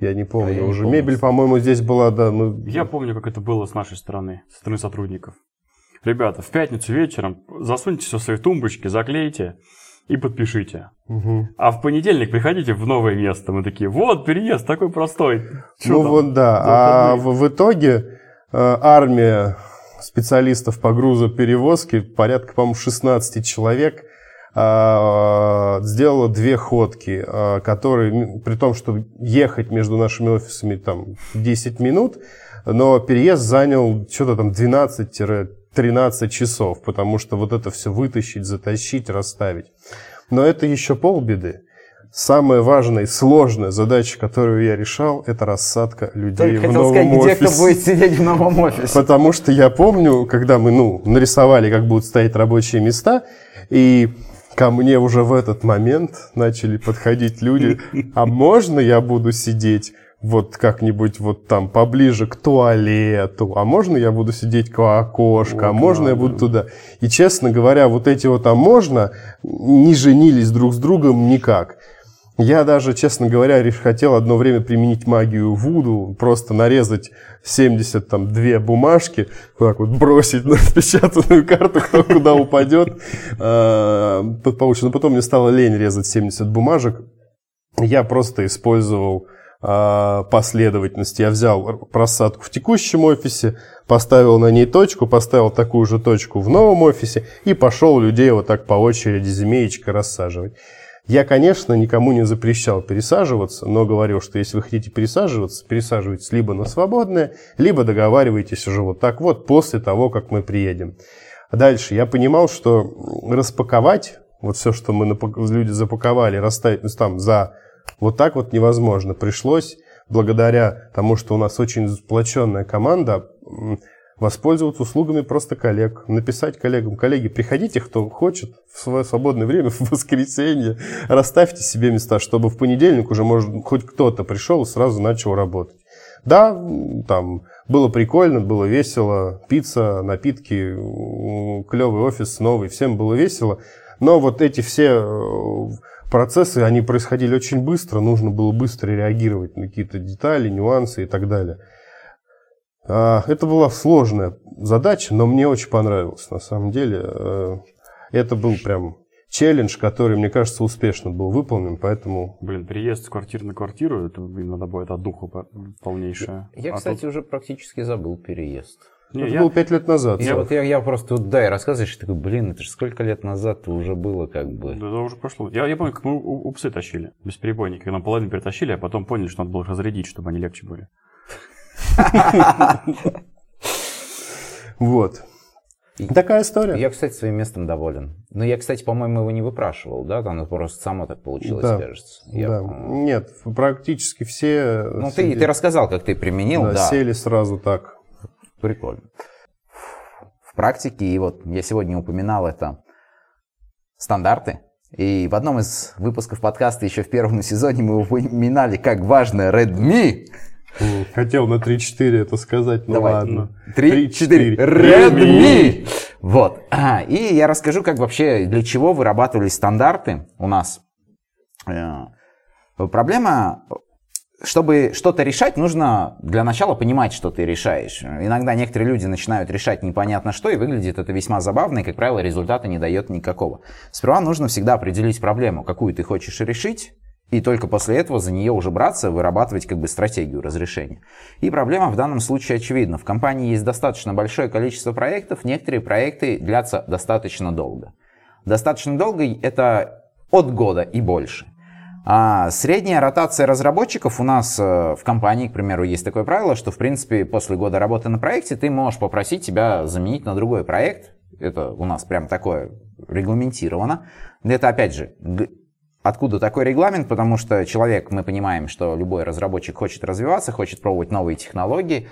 Я не помню А я не уже. помню. Мебель, по-моему, здесь была, да. Ну, Я помню, как это было с нашей стороны, со стороны сотрудников. Ребята, в пятницу вечером засуньте все в свои тумбочки, заклейте и подпишите. мгм. А в понедельник приходите в новое место. Мы такие, вот переезд такой простой. Чё Ну там? вот да. за А выходные?» в, в итоге э, армия специалистов по грузоперевозке, порядка, по-моему, 16 человек, а, сделала две ходки, а, которые, при том, что ехать между нашими офисами там 10 минут, но переезд занял что-то там 12-13 часов, потому что вот это все вытащить, затащить, расставить. Но это еще полбеды. Самая важная и сложная задача, которую я решал, это рассадка людей Только в новом сказать, где офисе. кто будет сидеть в новом офисе. Потому что я помню, когда мы ну, нарисовали, как будут стоять рабочие места, и ко мне уже в этот момент начали подходить люди, а можно я буду сидеть вот как-нибудь вот там поближе к туалету, а можно я буду сидеть к окошку, а Вот, можно я да, буду да. туда. И, честно говоря, вот эти вот «а можно» не женились друг с другом никак. Я даже, честно говоря, хотел одно время применить магию Вуду, просто нарезать 72 бумажки, так вот бросить [LAUGHS] на распечатанную карту, кто куда упадет. А, получится. Но потом мне стало лень резать 70 бумажек. Я просто использовал а, последовательность. Я взял просадку в текущем офисе, поставил на ней точку, поставил такую же точку в новом офисе и пошел людей вот так по очереди змеечкой рассаживать. Я, конечно, никому не запрещал пересаживаться, но говорил, что если вы хотите пересаживаться, пересаживайтесь либо на свободное, либо договаривайтесь уже вот так вот после того, как мы приедем. Дальше я понимал, что распаковать вот все, что мы люди запаковали, расставить ну, там за вот так вот невозможно. Пришлось, благодаря тому, что у нас очень сплоченная команда, воспользоваться услугами просто коллег. Написать коллегам, коллеги, приходите, кто хочет, в свое свободное время, [LAUGHS] в воскресенье, расставьте себе места, чтобы в понедельник уже, может, хоть кто-то пришел и сразу начал работать. Да, там было прикольно, было весело, пицца, напитки, клевый офис новый, всем было весело. Но вот эти все э, процессы, они происходили очень быстро, нужно было быстро реагировать на какие-то детали, нюансы и так далее. А, Это была сложная задача, но мне очень понравилось, на самом деле. Э, Это был прям челлендж, который, мне кажется, успешно был выполнен, поэтому... Блин, переезд с квартиры на квартиру, это, блин, надо будет от духа по- полнейшее. Я, А кстати, тут- уже практически забыл переезд. Не, Это я- было пять лет назад. Я, вот я, я просто вот, да, и рассказываешь, и такой, блин, это же сколько лет назад уже было, как бы. Да, да, уже прошло. Я, я помню, как мы у- упсы тащили, бесперебойники. Нам половину перетащили, а потом поняли, что надо было их разрядить, чтобы они легче были. [LAUGHS] Вот. Такая история. Я, кстати, своим местом доволен. Но я, кстати, по-моему, его не выпрашивал, да? Там просто само так получилось, Да. кажется. Я, Да. Нет, практически все Ну, ты, ты рассказал, как ты применил, да, да. сели сразу так. Прикольно. В практике, и вот я сегодня упоминал это стандарты. И в одном из выпусков подкаста еще в первом сезоне мы упоминали, как важно Redmi. [LAUGHS] Хотел на 3-4 это сказать, ну Давай. ладно. Три, четыре. Redmi! Вот. А, И я расскажу, как вообще, для чего вырабатывались стандарты у нас. Э, Проблема, чтобы что-то решать, нужно для начала понимать, что ты решаешь. Иногда некоторые люди начинают решать непонятно что, и выглядит это весьма забавно, и, как правило, результата не дает никакого. Сперва нужно всегда определить проблему, какую ты хочешь решить, и только после этого за нее уже браться, вырабатывать как бы стратегию разрешения. И проблема в данном случае очевидна. В компании есть достаточно большое количество проектов, некоторые проекты длятся достаточно долго. Достаточно долго это от года и больше. А средняя ротация разработчиков у нас э, в компании, к примеру, есть такое правило, что, в принципе, после года работы на проекте ты можешь попросить тебя заменить на другой проект. Это у нас прям такое регламентировано. Это, опять же, Откуда такой регламент? Потому что человек, мы понимаем, что любой разработчик хочет развиваться, хочет пробовать новые технологии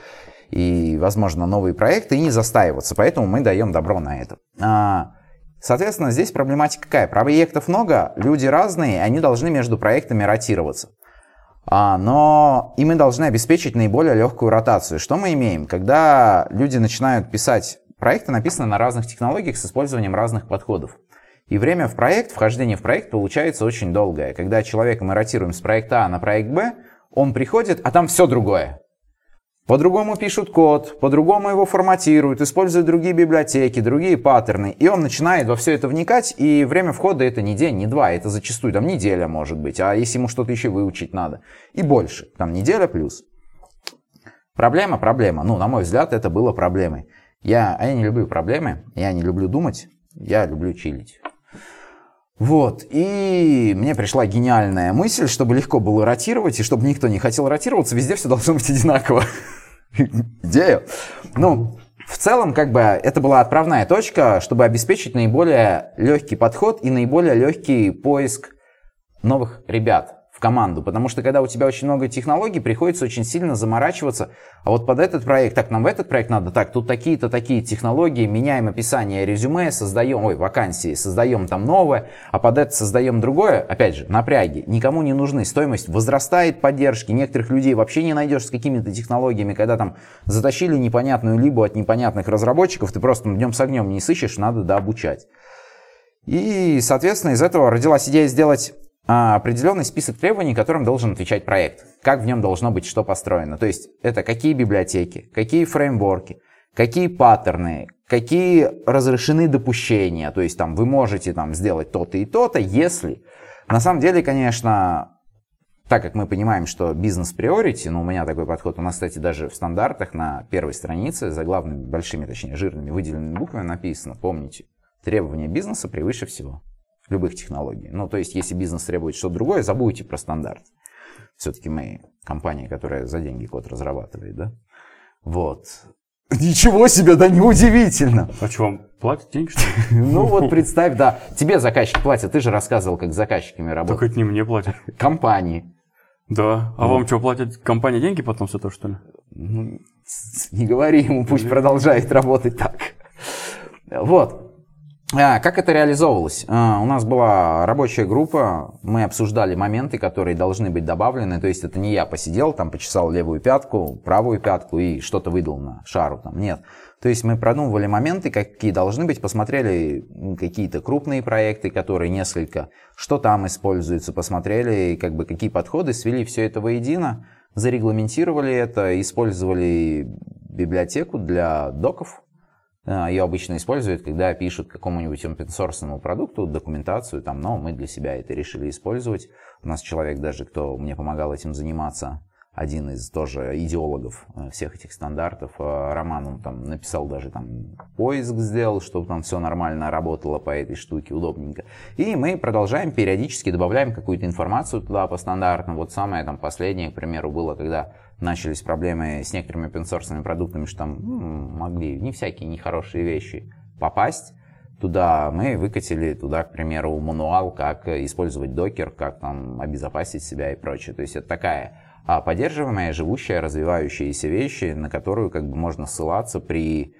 и, возможно, новые проекты и не застаиваться. Поэтому мы даем добро на это. А, Соответственно, здесь проблематика какая? Проектов много, люди разные, они должны между проектами ротироваться. А, но и мы должны обеспечить наиболее легкую ротацию. Что мы имеем? Когда люди начинают писать проекты, написаны на разных технологиях с использованием разных подходов. И время в проект, вхождение в проект получается очень долгое. Когда человека мы ротируем с проекта А на проект Б, он приходит, а там все другое. По-другому пишут код, по-другому его форматируют, используют другие библиотеки, другие паттерны. И он начинает во все это вникать, и время входа это не день, не два, это зачастую там неделя может быть. А если ему что-то еще выучить надо? И больше, там неделя плюс. Проблема, проблема. Ну, на мой взгляд, это было проблемой. Я, а я не люблю проблемы, я не люблю думать, я люблю чилить. Вот, и мне пришла гениальная мысль, чтобы легко было ротировать, и чтобы никто не хотел ротироваться, везде все должно быть одинаково. [LAUGHS] Идея. Ну, в целом, как бы, это была отправная точка, чтобы обеспечить наиболее легкий подход и наиболее легкий поиск новых ребят команду. Потому что когда у тебя очень много технологий, приходится очень сильно заморачиваться. А вот под этот проект, так, нам в этот проект надо, так, тут такие-то такие технологии, меняем описание резюме, создаем, ой, вакансии, создаем там новое, а под это создаем другое. Опять же, напряги. Никому не нужны. Стоимость возрастает поддержки. Некоторых людей вообще не найдешь с какими-то технологиями, когда там затащили непонятную либо от непонятных разработчиков, ты просто днем с огнем не сыщешь, надо дообучать. И, соответственно, из этого родилась идея сделать определенный список требований, которым должен отвечать проект. Как в нем должно быть что построено. То есть это какие библиотеки, какие фреймворки, какие паттерны, какие разрешены допущения. То есть там вы можете там сделать то-то и то-то, если... На самом деле, конечно, так как мы понимаем, что бизнес приорити, ну, у меня такой подход, у нас, кстати, даже в стандартах на первой странице за главными, большими, точнее, жирными выделенными буквами написано, помните, требования бизнеса превыше всего любых технологий. Ну, то есть, если бизнес требует что-то другое, забудьте про стандарт. Все-таки мы компания, которая за деньги код разрабатывает, да? Вот. [LAUGHS] Ничего себе, да неудивительно. А что, вам платят деньги, что ли? [LAUGHS] Ну вот [LAUGHS] представь, да, тебе заказчик платит, ты же рассказывал, как с заказчиками Только работать. это не мне платят. Компании. Да. А вам что, платят компания деньги потом с этого, что ли? Ну, не говори ему, пусть продолжает работать так. Вот. А, как это реализовывалось? А, у нас была рабочая группа, мы обсуждали моменты, которые должны быть добавлены. То есть это не я посидел, там почесал левую пятку, правую пятку и что-то выдал на шару. Там. Нет. То есть мы продумывали моменты, какие должны быть, посмотрели какие-то крупные проекты, которые несколько, что там используется, посмотрели, как бы, какие подходы, свели все это воедино, зарегламентировали это, использовали библиотеку для доков, Ее обычно используют, когда пишут какому-нибудь open продукту документацию, там, но мы для себя это решили использовать. У нас человек даже, кто мне помогал этим заниматься, один из тоже идеологов э, всех этих стандартов, э, Роман, он там написал даже там поиск сделал, чтобы там все нормально работало по этой штуке, удобненько. И мы продолжаем периодически добавляем какую-то информацию туда по стандартам. Вот самое там последнее, к примеру, было, когда начались проблемы с некоторыми open продуктами, что там м, могли не всякие нехорошие вещи попасть туда, мы выкатили туда, к примеру, мануал, как использовать докер, как там обезопасить себя и прочее. То есть это такая а, поддерживаемая, живущая, развивающаяся вещи, на которую как бы можно ссылаться при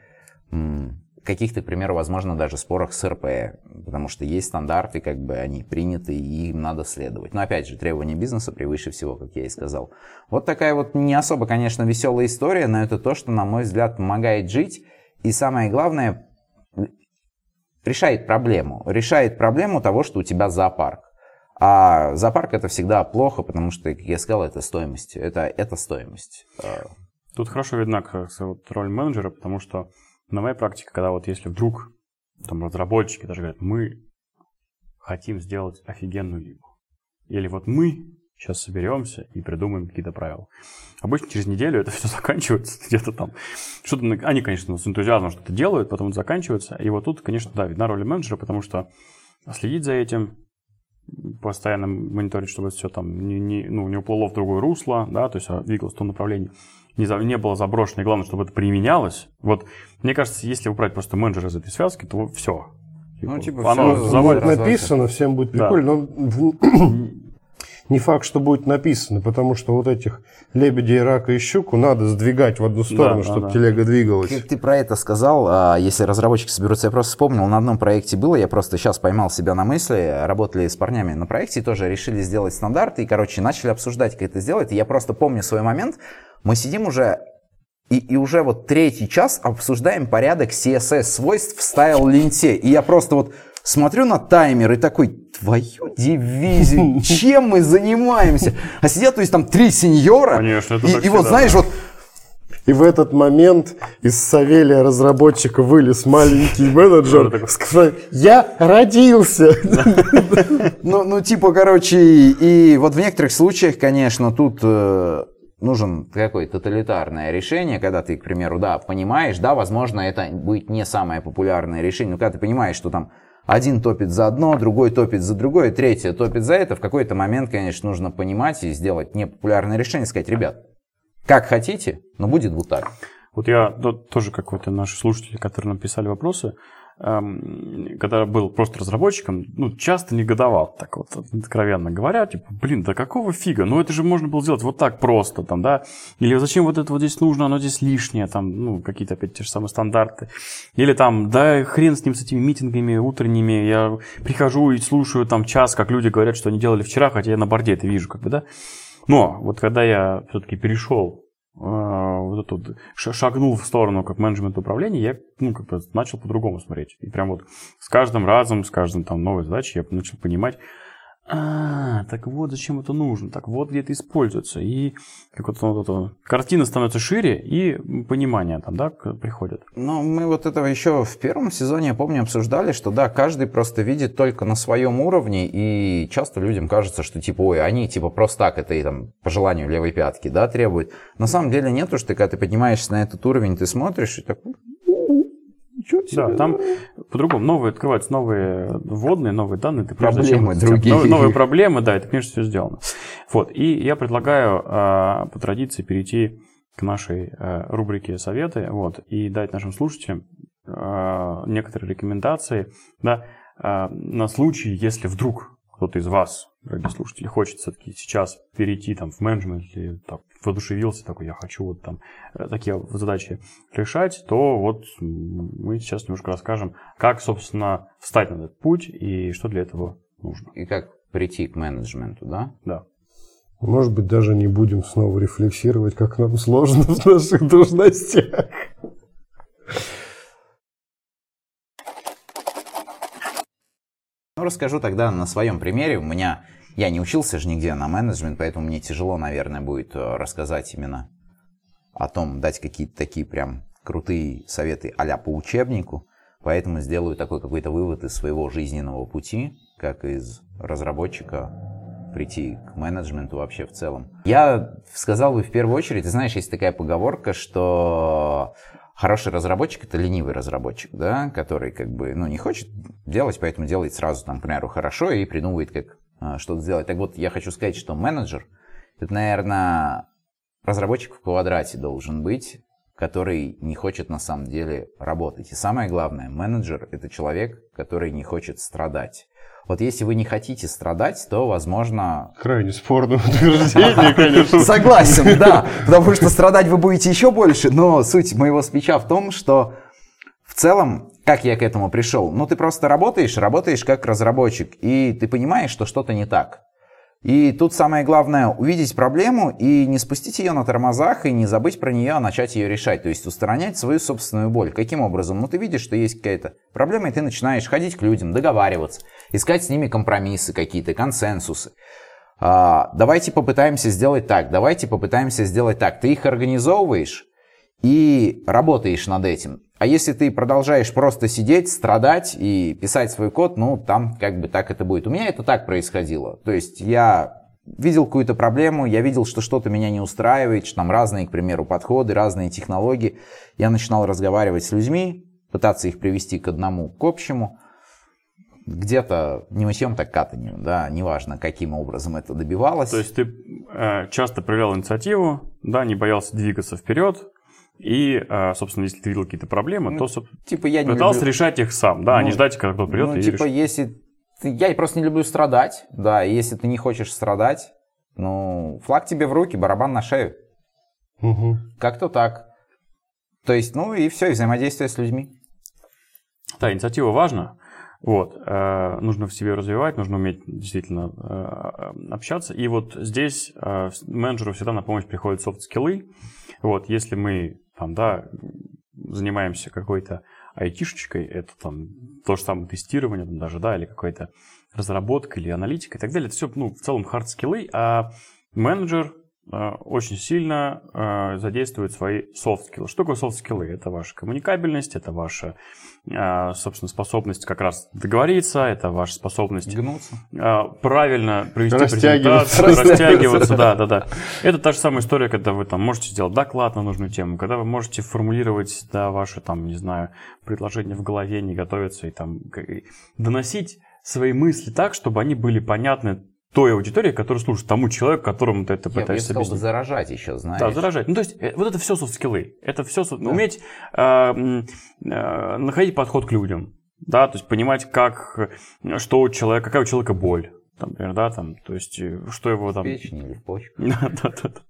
каких-то, к примеру, возможно, даже спорах с РП, потому что есть стандарты, как бы они приняты, и им надо следовать. Но опять же, требования бизнеса превыше всего, как я и сказал. Вот такая вот не особо, конечно, веселая история, но это то, что, на мой взгляд, помогает жить. И самое главное, решает проблему. Решает проблему того, что у тебя зоопарк. А зоопарк это всегда плохо, потому что, как я сказал, это стоимость. Это, это стоимость. А, Тут хорошо видна как вот роль менеджера, потому что на моей практике, когда вот если вдруг там разработчики даже говорят, мы хотим сделать офигенную лигу. Или вот мы сейчас соберемся и придумаем какие-то правила. Обычно через неделю это [LAUGHS] все заканчивается где-то там. Что-то, они, конечно, с энтузиазмом что-то делают, потом это заканчивается. И вот тут, конечно, да, видна роль менеджера, потому что следить за этим, постоянно мониторить, чтобы все там не, не, ну, не уплыло в другое русло, да, то есть а двигалось в том направлении, не, за- не было заброшено, и главное, чтобы это применялось. Вот, мне кажется, если убрать просто менеджера из этой связки, то все. Ну, типа, оно всё завалится. Будет написано, всем будет Да. прикольно, но в- [CLEARS THROAT] не факт, что будет написано, потому что вот этих лебедей, рака и щуку надо сдвигать в одну сторону, да, чтобы да. телега двигалась. Как ты про это сказал, а, если разработчики соберутся, я просто вспомнил, на одном проекте было, я просто сейчас поймал себя на мысли, работали с парнями на проекте, и тоже решили сделать стандарты, и, короче, начали обсуждать, как это сделать, и я просто помню свой момент, мы сидим уже, и, и уже вот третий час обсуждаем порядок CSS-свойств в стайл-ленте, и я просто вот смотрю на таймер и такой, твою дивизию, [LAUGHS] чем мы занимаемся? А сидят, то есть там три сеньора, Конечно, это и, и вот знаешь, вот И в этот момент из Савелия разработчика вылез маленький менеджер, сказал, я родился. [LAUGHS] Ну, ну, типа, короче, и вот в некоторых случаях, конечно, тут э, нужен какое-то тоталитарное решение, когда ты, к примеру, да, понимаешь, да, возможно, это будет не самое популярное решение, но когда ты понимаешь, что там один топит за одно, другой топит за другое, третье топит за это, в какой-то момент, конечно, нужно понимать и сделать непопулярное решение, сказать, ребят, как хотите, но будет вот так. Вот я то- тоже, как вот и наши слушатели, которые нам писали вопросы, когда был просто разработчиком, ну, часто негодовал, так вот, откровенно говоря, типа, блин, да какого фига, ну, это же можно было сделать вот так просто, там, да, или зачем вот это вот здесь нужно, оно здесь лишнее, там, ну, какие-то опять те же самые стандарты, или там, да хрен с ним, с этими митингами утренними, я прихожу и слушаю там час, как люди говорят, что они делали вчера, хотя я на борде это вижу, как бы, да, но вот когда я все-таки перешел это вот, ш- шагнул в сторону как менеджмент управления, я ну, как бы начал по-другому смотреть. И прям вот с каждым разом, с каждым там новой задачей я начал понимать, а, так вот зачем это нужно, так вот где это используется. И как вот, вот, вот картина становится шире, и понимание там, да, приходит. Ну, мы вот этого еще в первом сезоне, я помню, обсуждали, что да, каждый просто видит только на своем уровне, и часто людям кажется, что типа, ой, они типа просто так это и там по желанию левой пятки, да, требуют. На самом деле нет, что ты, когда ты поднимаешься на этот уровень, ты смотришь и так, Ничего себе. Да, там по-другому. Новые открываются новые вводные, новые данные. Ты проблемы зачем, другие. Новые, новые проблемы, да, это, конечно, все сделано. Вот. И я предлагаю э, по традиции перейти к нашей э, рубрике «Советы» вот, и дать нашим слушателям э, некоторые рекомендации да, на случай, если вдруг кто-то из вас, дорогие слушатели, хочет все-таки сейчас перейти там, в менеджмент или так, воодушевился, такой, я хочу вот там э, такие задачи решать, то вот мы сейчас немножко расскажем, как, собственно, встать на этот путь и что для этого нужно. И как прийти к менеджменту, да? Да. Может быть, даже не будем снова рефлексировать, как нам сложно в наших должностях. Ну, расскажу тогда на своем примере. У меня, я не учился же нигде на менеджмент, поэтому мне тяжело, наверное, будет э, рассказать именно о том, дать какие-то такие прям крутые советы а по учебнику. Поэтому сделаю такой какой-то вывод из своего жизненного пути, как из разработчика прийти к менеджменту вообще в целом. Я сказал бы в первую очередь, ты знаешь, есть такая поговорка, что Хороший разработчик – это ленивый разработчик, да, который как бы, ну, не хочет делать, поэтому делает сразу, там, к примеру, хорошо и придумывает, как а, что-то сделать. Так вот, я хочу сказать, что менеджер – это, наверное, разработчик в квадрате должен быть, который не хочет на самом деле работать. И самое главное, менеджер – это человек, который не хочет страдать. Вот если вы не хотите страдать, то, возможно... Крайне спорное утверждение, [LAUGHS] конечно. Согласен, да. [LAUGHS] Потому что страдать вы будете еще больше. Но суть моего спича в том, что в целом, как я к этому пришел? Ну, ты просто работаешь, работаешь как разработчик, и ты понимаешь, что что-то не так. И тут самое главное увидеть проблему и не спустить ее на тормозах, и не забыть про нее, а начать ее решать. То есть устранять свою собственную боль. Каким образом? Ну ты видишь, что есть какая-то проблема, и ты начинаешь ходить к людям, договариваться, искать с ними компромиссы какие-то, консенсусы. А, давайте попытаемся сделать так, давайте попытаемся сделать так. Ты их организовываешь и работаешь над этим. А если ты продолжаешь просто сидеть, страдать и писать свой код, ну, там как бы так это будет. У меня это так происходило. То есть я видел какую-то проблему, я видел, что что-то меня не устраивает, что там разные, к примеру, подходы, разные технологии. Я начинал разговаривать с людьми, пытаться их привести к одному, к общему. Где-то не мытьем, так катанью, да, неважно, каким образом это добивалось. То есть ты э, часто проявлял инициативу, да, не боялся двигаться вперед, и, а, собственно, если ты видел какие-то проблемы, ну, то типа я не пытался люблю... решать их сам, да, ну, а не ждать, когда кто-то придет ну, и типа, решит. если ты... я просто не люблю страдать, да, и если ты не хочешь страдать, ну, флаг тебе в руки, барабан на шею. Угу. Как-то так. То есть, ну и все, и взаимодействие с людьми. Да, инициатива важна. Вот, э, нужно в себе развивать, нужно уметь действительно э, общаться. И вот здесь э, менеджеру всегда на помощь приходят софт-скиллы. Вот, если мы там, да, занимаемся какой-то айтишечкой, это там то же самое тестирование, там даже, да, или какая-то разработка, или аналитика и так далее. Это все, ну, в целом хард-скиллы, а менеджер очень сильно э, задействует свои софт-скиллы. Что такое софт-скиллы? Это ваша коммуникабельность, это ваша, э, собственно, способность как раз договориться, это ваша способность Гнуться. правильно провести презентацию, [LAUGHS] растягиваться, да, да, да. Это та же самая история, когда вы там можете сделать доклад на нужную тему, когда вы можете формулировать, да, ваши там, не знаю, предложения в голове, не готовиться и там доносить свои мысли так, чтобы они были понятны той аудитории, которая слушает тому человеку, которому ты это я пытаешься объяснить. заражать еще, знаешь. Да, заражать. Ну, то есть, э, вот это все софт-скиллы. Это все да. уметь э, э, находить подход к людям. Да, то есть понимать, как, что у человека, какая у человека боль. Там, например, да, там, то есть, э, что его там... В печени или в почках. [LAUGHS] да, да, да.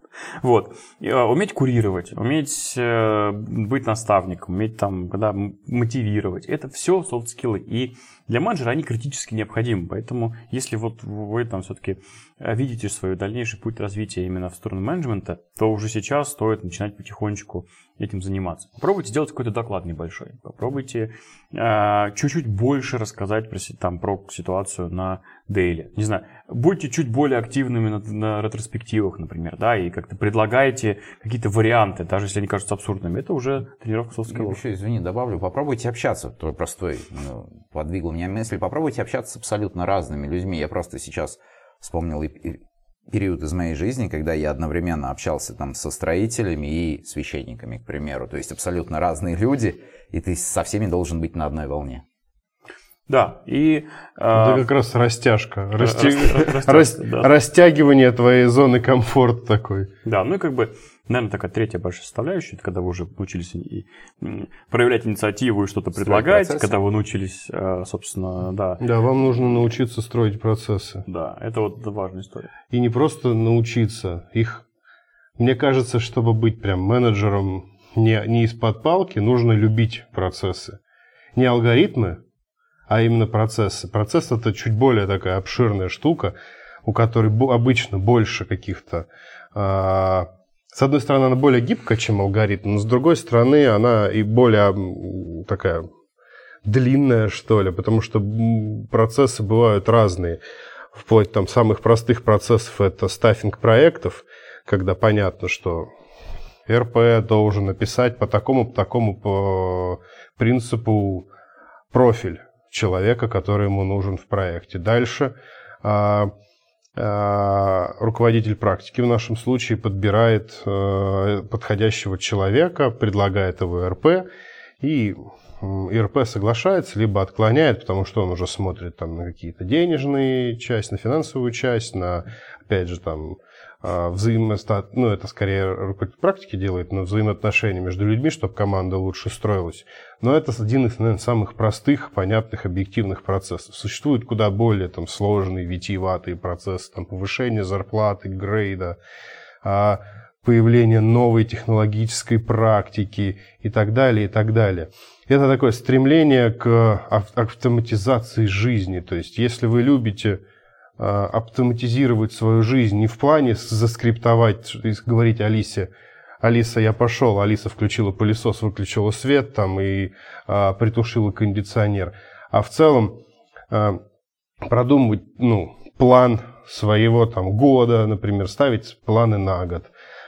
Вот. И, а, уметь курировать, уметь э, быть наставником, уметь там, когда мотивировать. Это все софт-скиллы. И для менеджера они критически необходимы. Поэтому, если вот вы там все-таки э, видите свой дальнейший путь развития именно в сторону менеджмента, то уже сейчас стоит начинать потихонечку этим заниматься. Попробуйте сделать какой-то доклад небольшой. Попробуйте э, чуть-чуть больше рассказать про, там, про ситуацию на дейли. Не знаю, будьте чуть более активными на, на ретроспективах, например, да, и как-то предлагайте какие-то варианты, даже если они кажутся абсурдными. Это уже тренировка skills. Еще, извини, добавлю, попробуйте общаться. Твой простой ну, подвигал меня мысль. Попробуйте общаться с абсолютно разными людьми. Я просто сейчас вспомнил период из моей жизни, когда я одновременно общался там со строителями и священниками, к примеру. То есть абсолютно разные люди, и ты со всеми должен быть на одной волне. Да, и... Это как раз растяжка. Растягивание твоей зоны комфорта такой. Да, ну и как бы, наверное, такая третья большая составляющая, это когда вы уже научились и проявлять инициативу и что-то предлагать, когда вы научились, э, собственно, да. Да, вам нужно научиться строить процессы. Да, это вот важная история. И не просто научиться, их... Мне кажется, чтобы быть прям менеджером не, не из-под палки, нужно любить процессы. Не алгоритмы, а именно процессы. Процесс это чуть более такая обширная штука, у которой обычно больше каких-то... С одной стороны, она более гибкая, чем алгоритм, но с другой стороны, она и более такая длинная, что ли, потому что процессы бывают разные. Вплоть там самых простых процессов это стаффинг проектов, когда понятно, что РП должен написать по такому, по такому по принципу профиль человека, который ему нужен в проекте. Дальше а, руководитель практики в нашем случае подбирает а, подходящего человека, предлагает его РП, и ИРП соглашается, либо отклоняет, потому что он уже смотрит там на какие-то денежные часть, на финансовую часть, на, опять же, там, а, взаимостат, ну, это скорее руководитель практики делает, но взаимоотношения между людьми, чтобы команда лучше строилась. Но это один из, наверное, самых простых, понятных, объективных процессов. Существуют куда более там, сложные, витиеватые процессы, там, повышение зарплаты, грейда, а, появление новой технологической практики и так далее, и так далее. Это такое стремление к автоматизации жизни. То есть, если вы любите автоматизировать свою жизнь не в плане заскриптовать, говорить Алисе, Алиса, я пошел, Алиса включила пылесос, выключила свет там и а, притушила кондиционер, а в целом а, продумывать ну, план своего там года, например, ставить планы на год,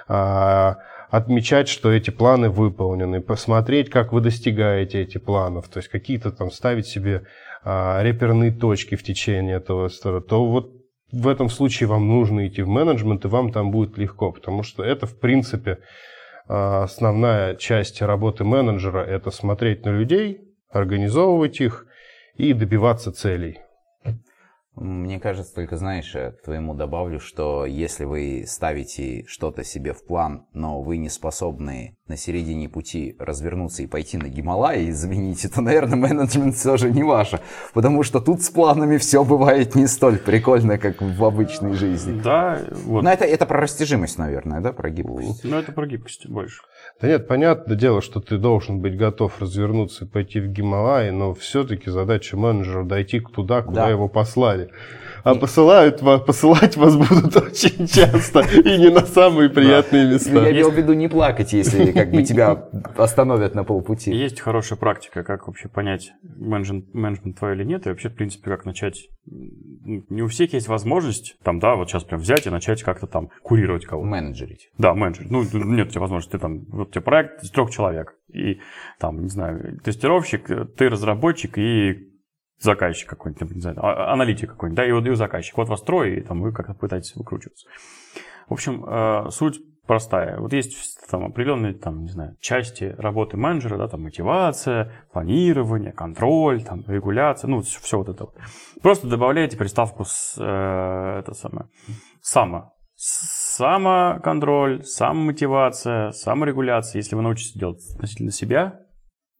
а, отмечать, что эти планы выполнены, посмотреть, как вы достигаете этих планов, то есть какие-то там ставить себе а, реперные точки в течение этого стора, то вот в этом случае вам нужно идти в менеджмент, и вам там будет легко, потому что это, в принципе, а, основная часть работы менеджера – это смотреть на людей, организовывать их и добиваться целей. Мне кажется, только знаешь, к твоему добавлю, что если вы ставите что-то себе в план, но вы не способны на середине пути развернуться и пойти на Гималай и заменить это, наверное, менеджмент все же не ваше. Потому что тут с планами все бывает не столь прикольно, как в обычной жизни. Да, вот. Но это, это про растяжимость, наверное, да, про гибкость? Ну, это про гибкость больше. Да нет, понятное дело, что ты должен быть готов развернуться и пойти в Гималай, но все-таки задача менеджера дойти туда, куда да. его послали. А посылают вас, посылать вас будут [LAUGHS] очень часто и не на самые приятные места. Я имел в виду не плакать, если как бы тебя остановят на полпути. Есть хорошая практика, как вообще понять, менеджмент, менеджмент твой или нет, и вообще, в принципе, как начать. Не у всех есть возможность, там, да, вот сейчас прям взять и начать как-то там курировать кого-то. Менеджерить. Да, менеджерить. Ну, нет у тебя возможности, ты там, вот у тебя проект из трех человек, и там, не знаю, тестировщик, ты разработчик и заказчик какой-нибудь, не знаю, а, аналитик какой-нибудь, да, и вот и заказчик. Вот вас трое, и там вы как-то пытаетесь выкручиваться. В общем, э, суть простая. Вот есть там определенные, там, не знаю, части работы менеджера, да, там мотивация, планирование, контроль, там, регуляция, ну, все вот это вот. Просто добавляете приставку с, э, это самое, само. Самоконтроль, самомотивация, саморегуляция. Если вы научитесь делать относительно себя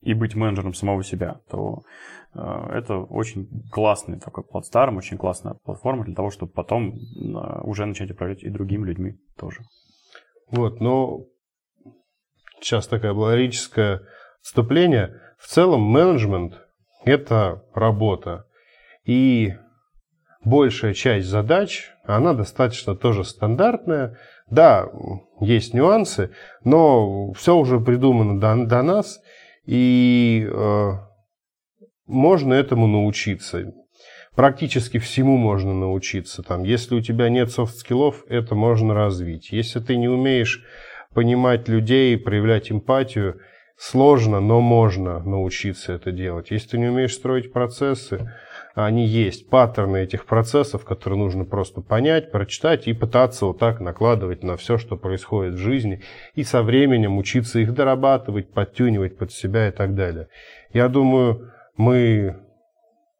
и быть менеджером самого себя, то это очень классный такой плацдарм, очень классная платформа для того, чтобы потом э, уже начать управлять и другими людьми тоже. Вот, но сейчас такое было вступление. В целом менеджмент – это работа. И большая часть задач, она достаточно тоже стандартная. Да, есть нюансы, но все уже придумано до, до нас. И э, можно этому научиться. практически всему можно научиться. Там, если у тебя нет софт-скиллов, это можно развить. Если ты не умеешь понимать людей, проявлять эмпатию, сложно, но можно научиться это делать. Если ты не умеешь строить процессы, они есть, паттерны этих процессов, которые нужно просто понять, прочитать и пытаться вот так накладывать на все, что происходит в жизни, и со временем учиться их дорабатывать, подтюнивать под себя и так далее. Я думаю, мы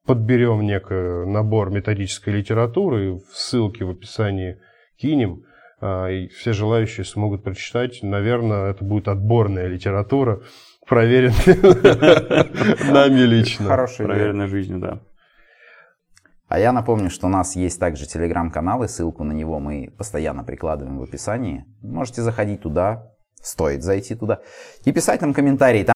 подберем некий набор методической литературы, ссылки в описании кинем, а, и все желающие смогут прочитать. Наверное, это будет отборная литература, проверенная [LAUGHS] нами лично. Хорошая идея. Проверенной жизнью, да. А я напомню, что у нас есть также телеграм-канал, и ссылку на него мы постоянно прикладываем в описании. Можете заходить туда, стоит зайти туда, и писать нам комментарии. Там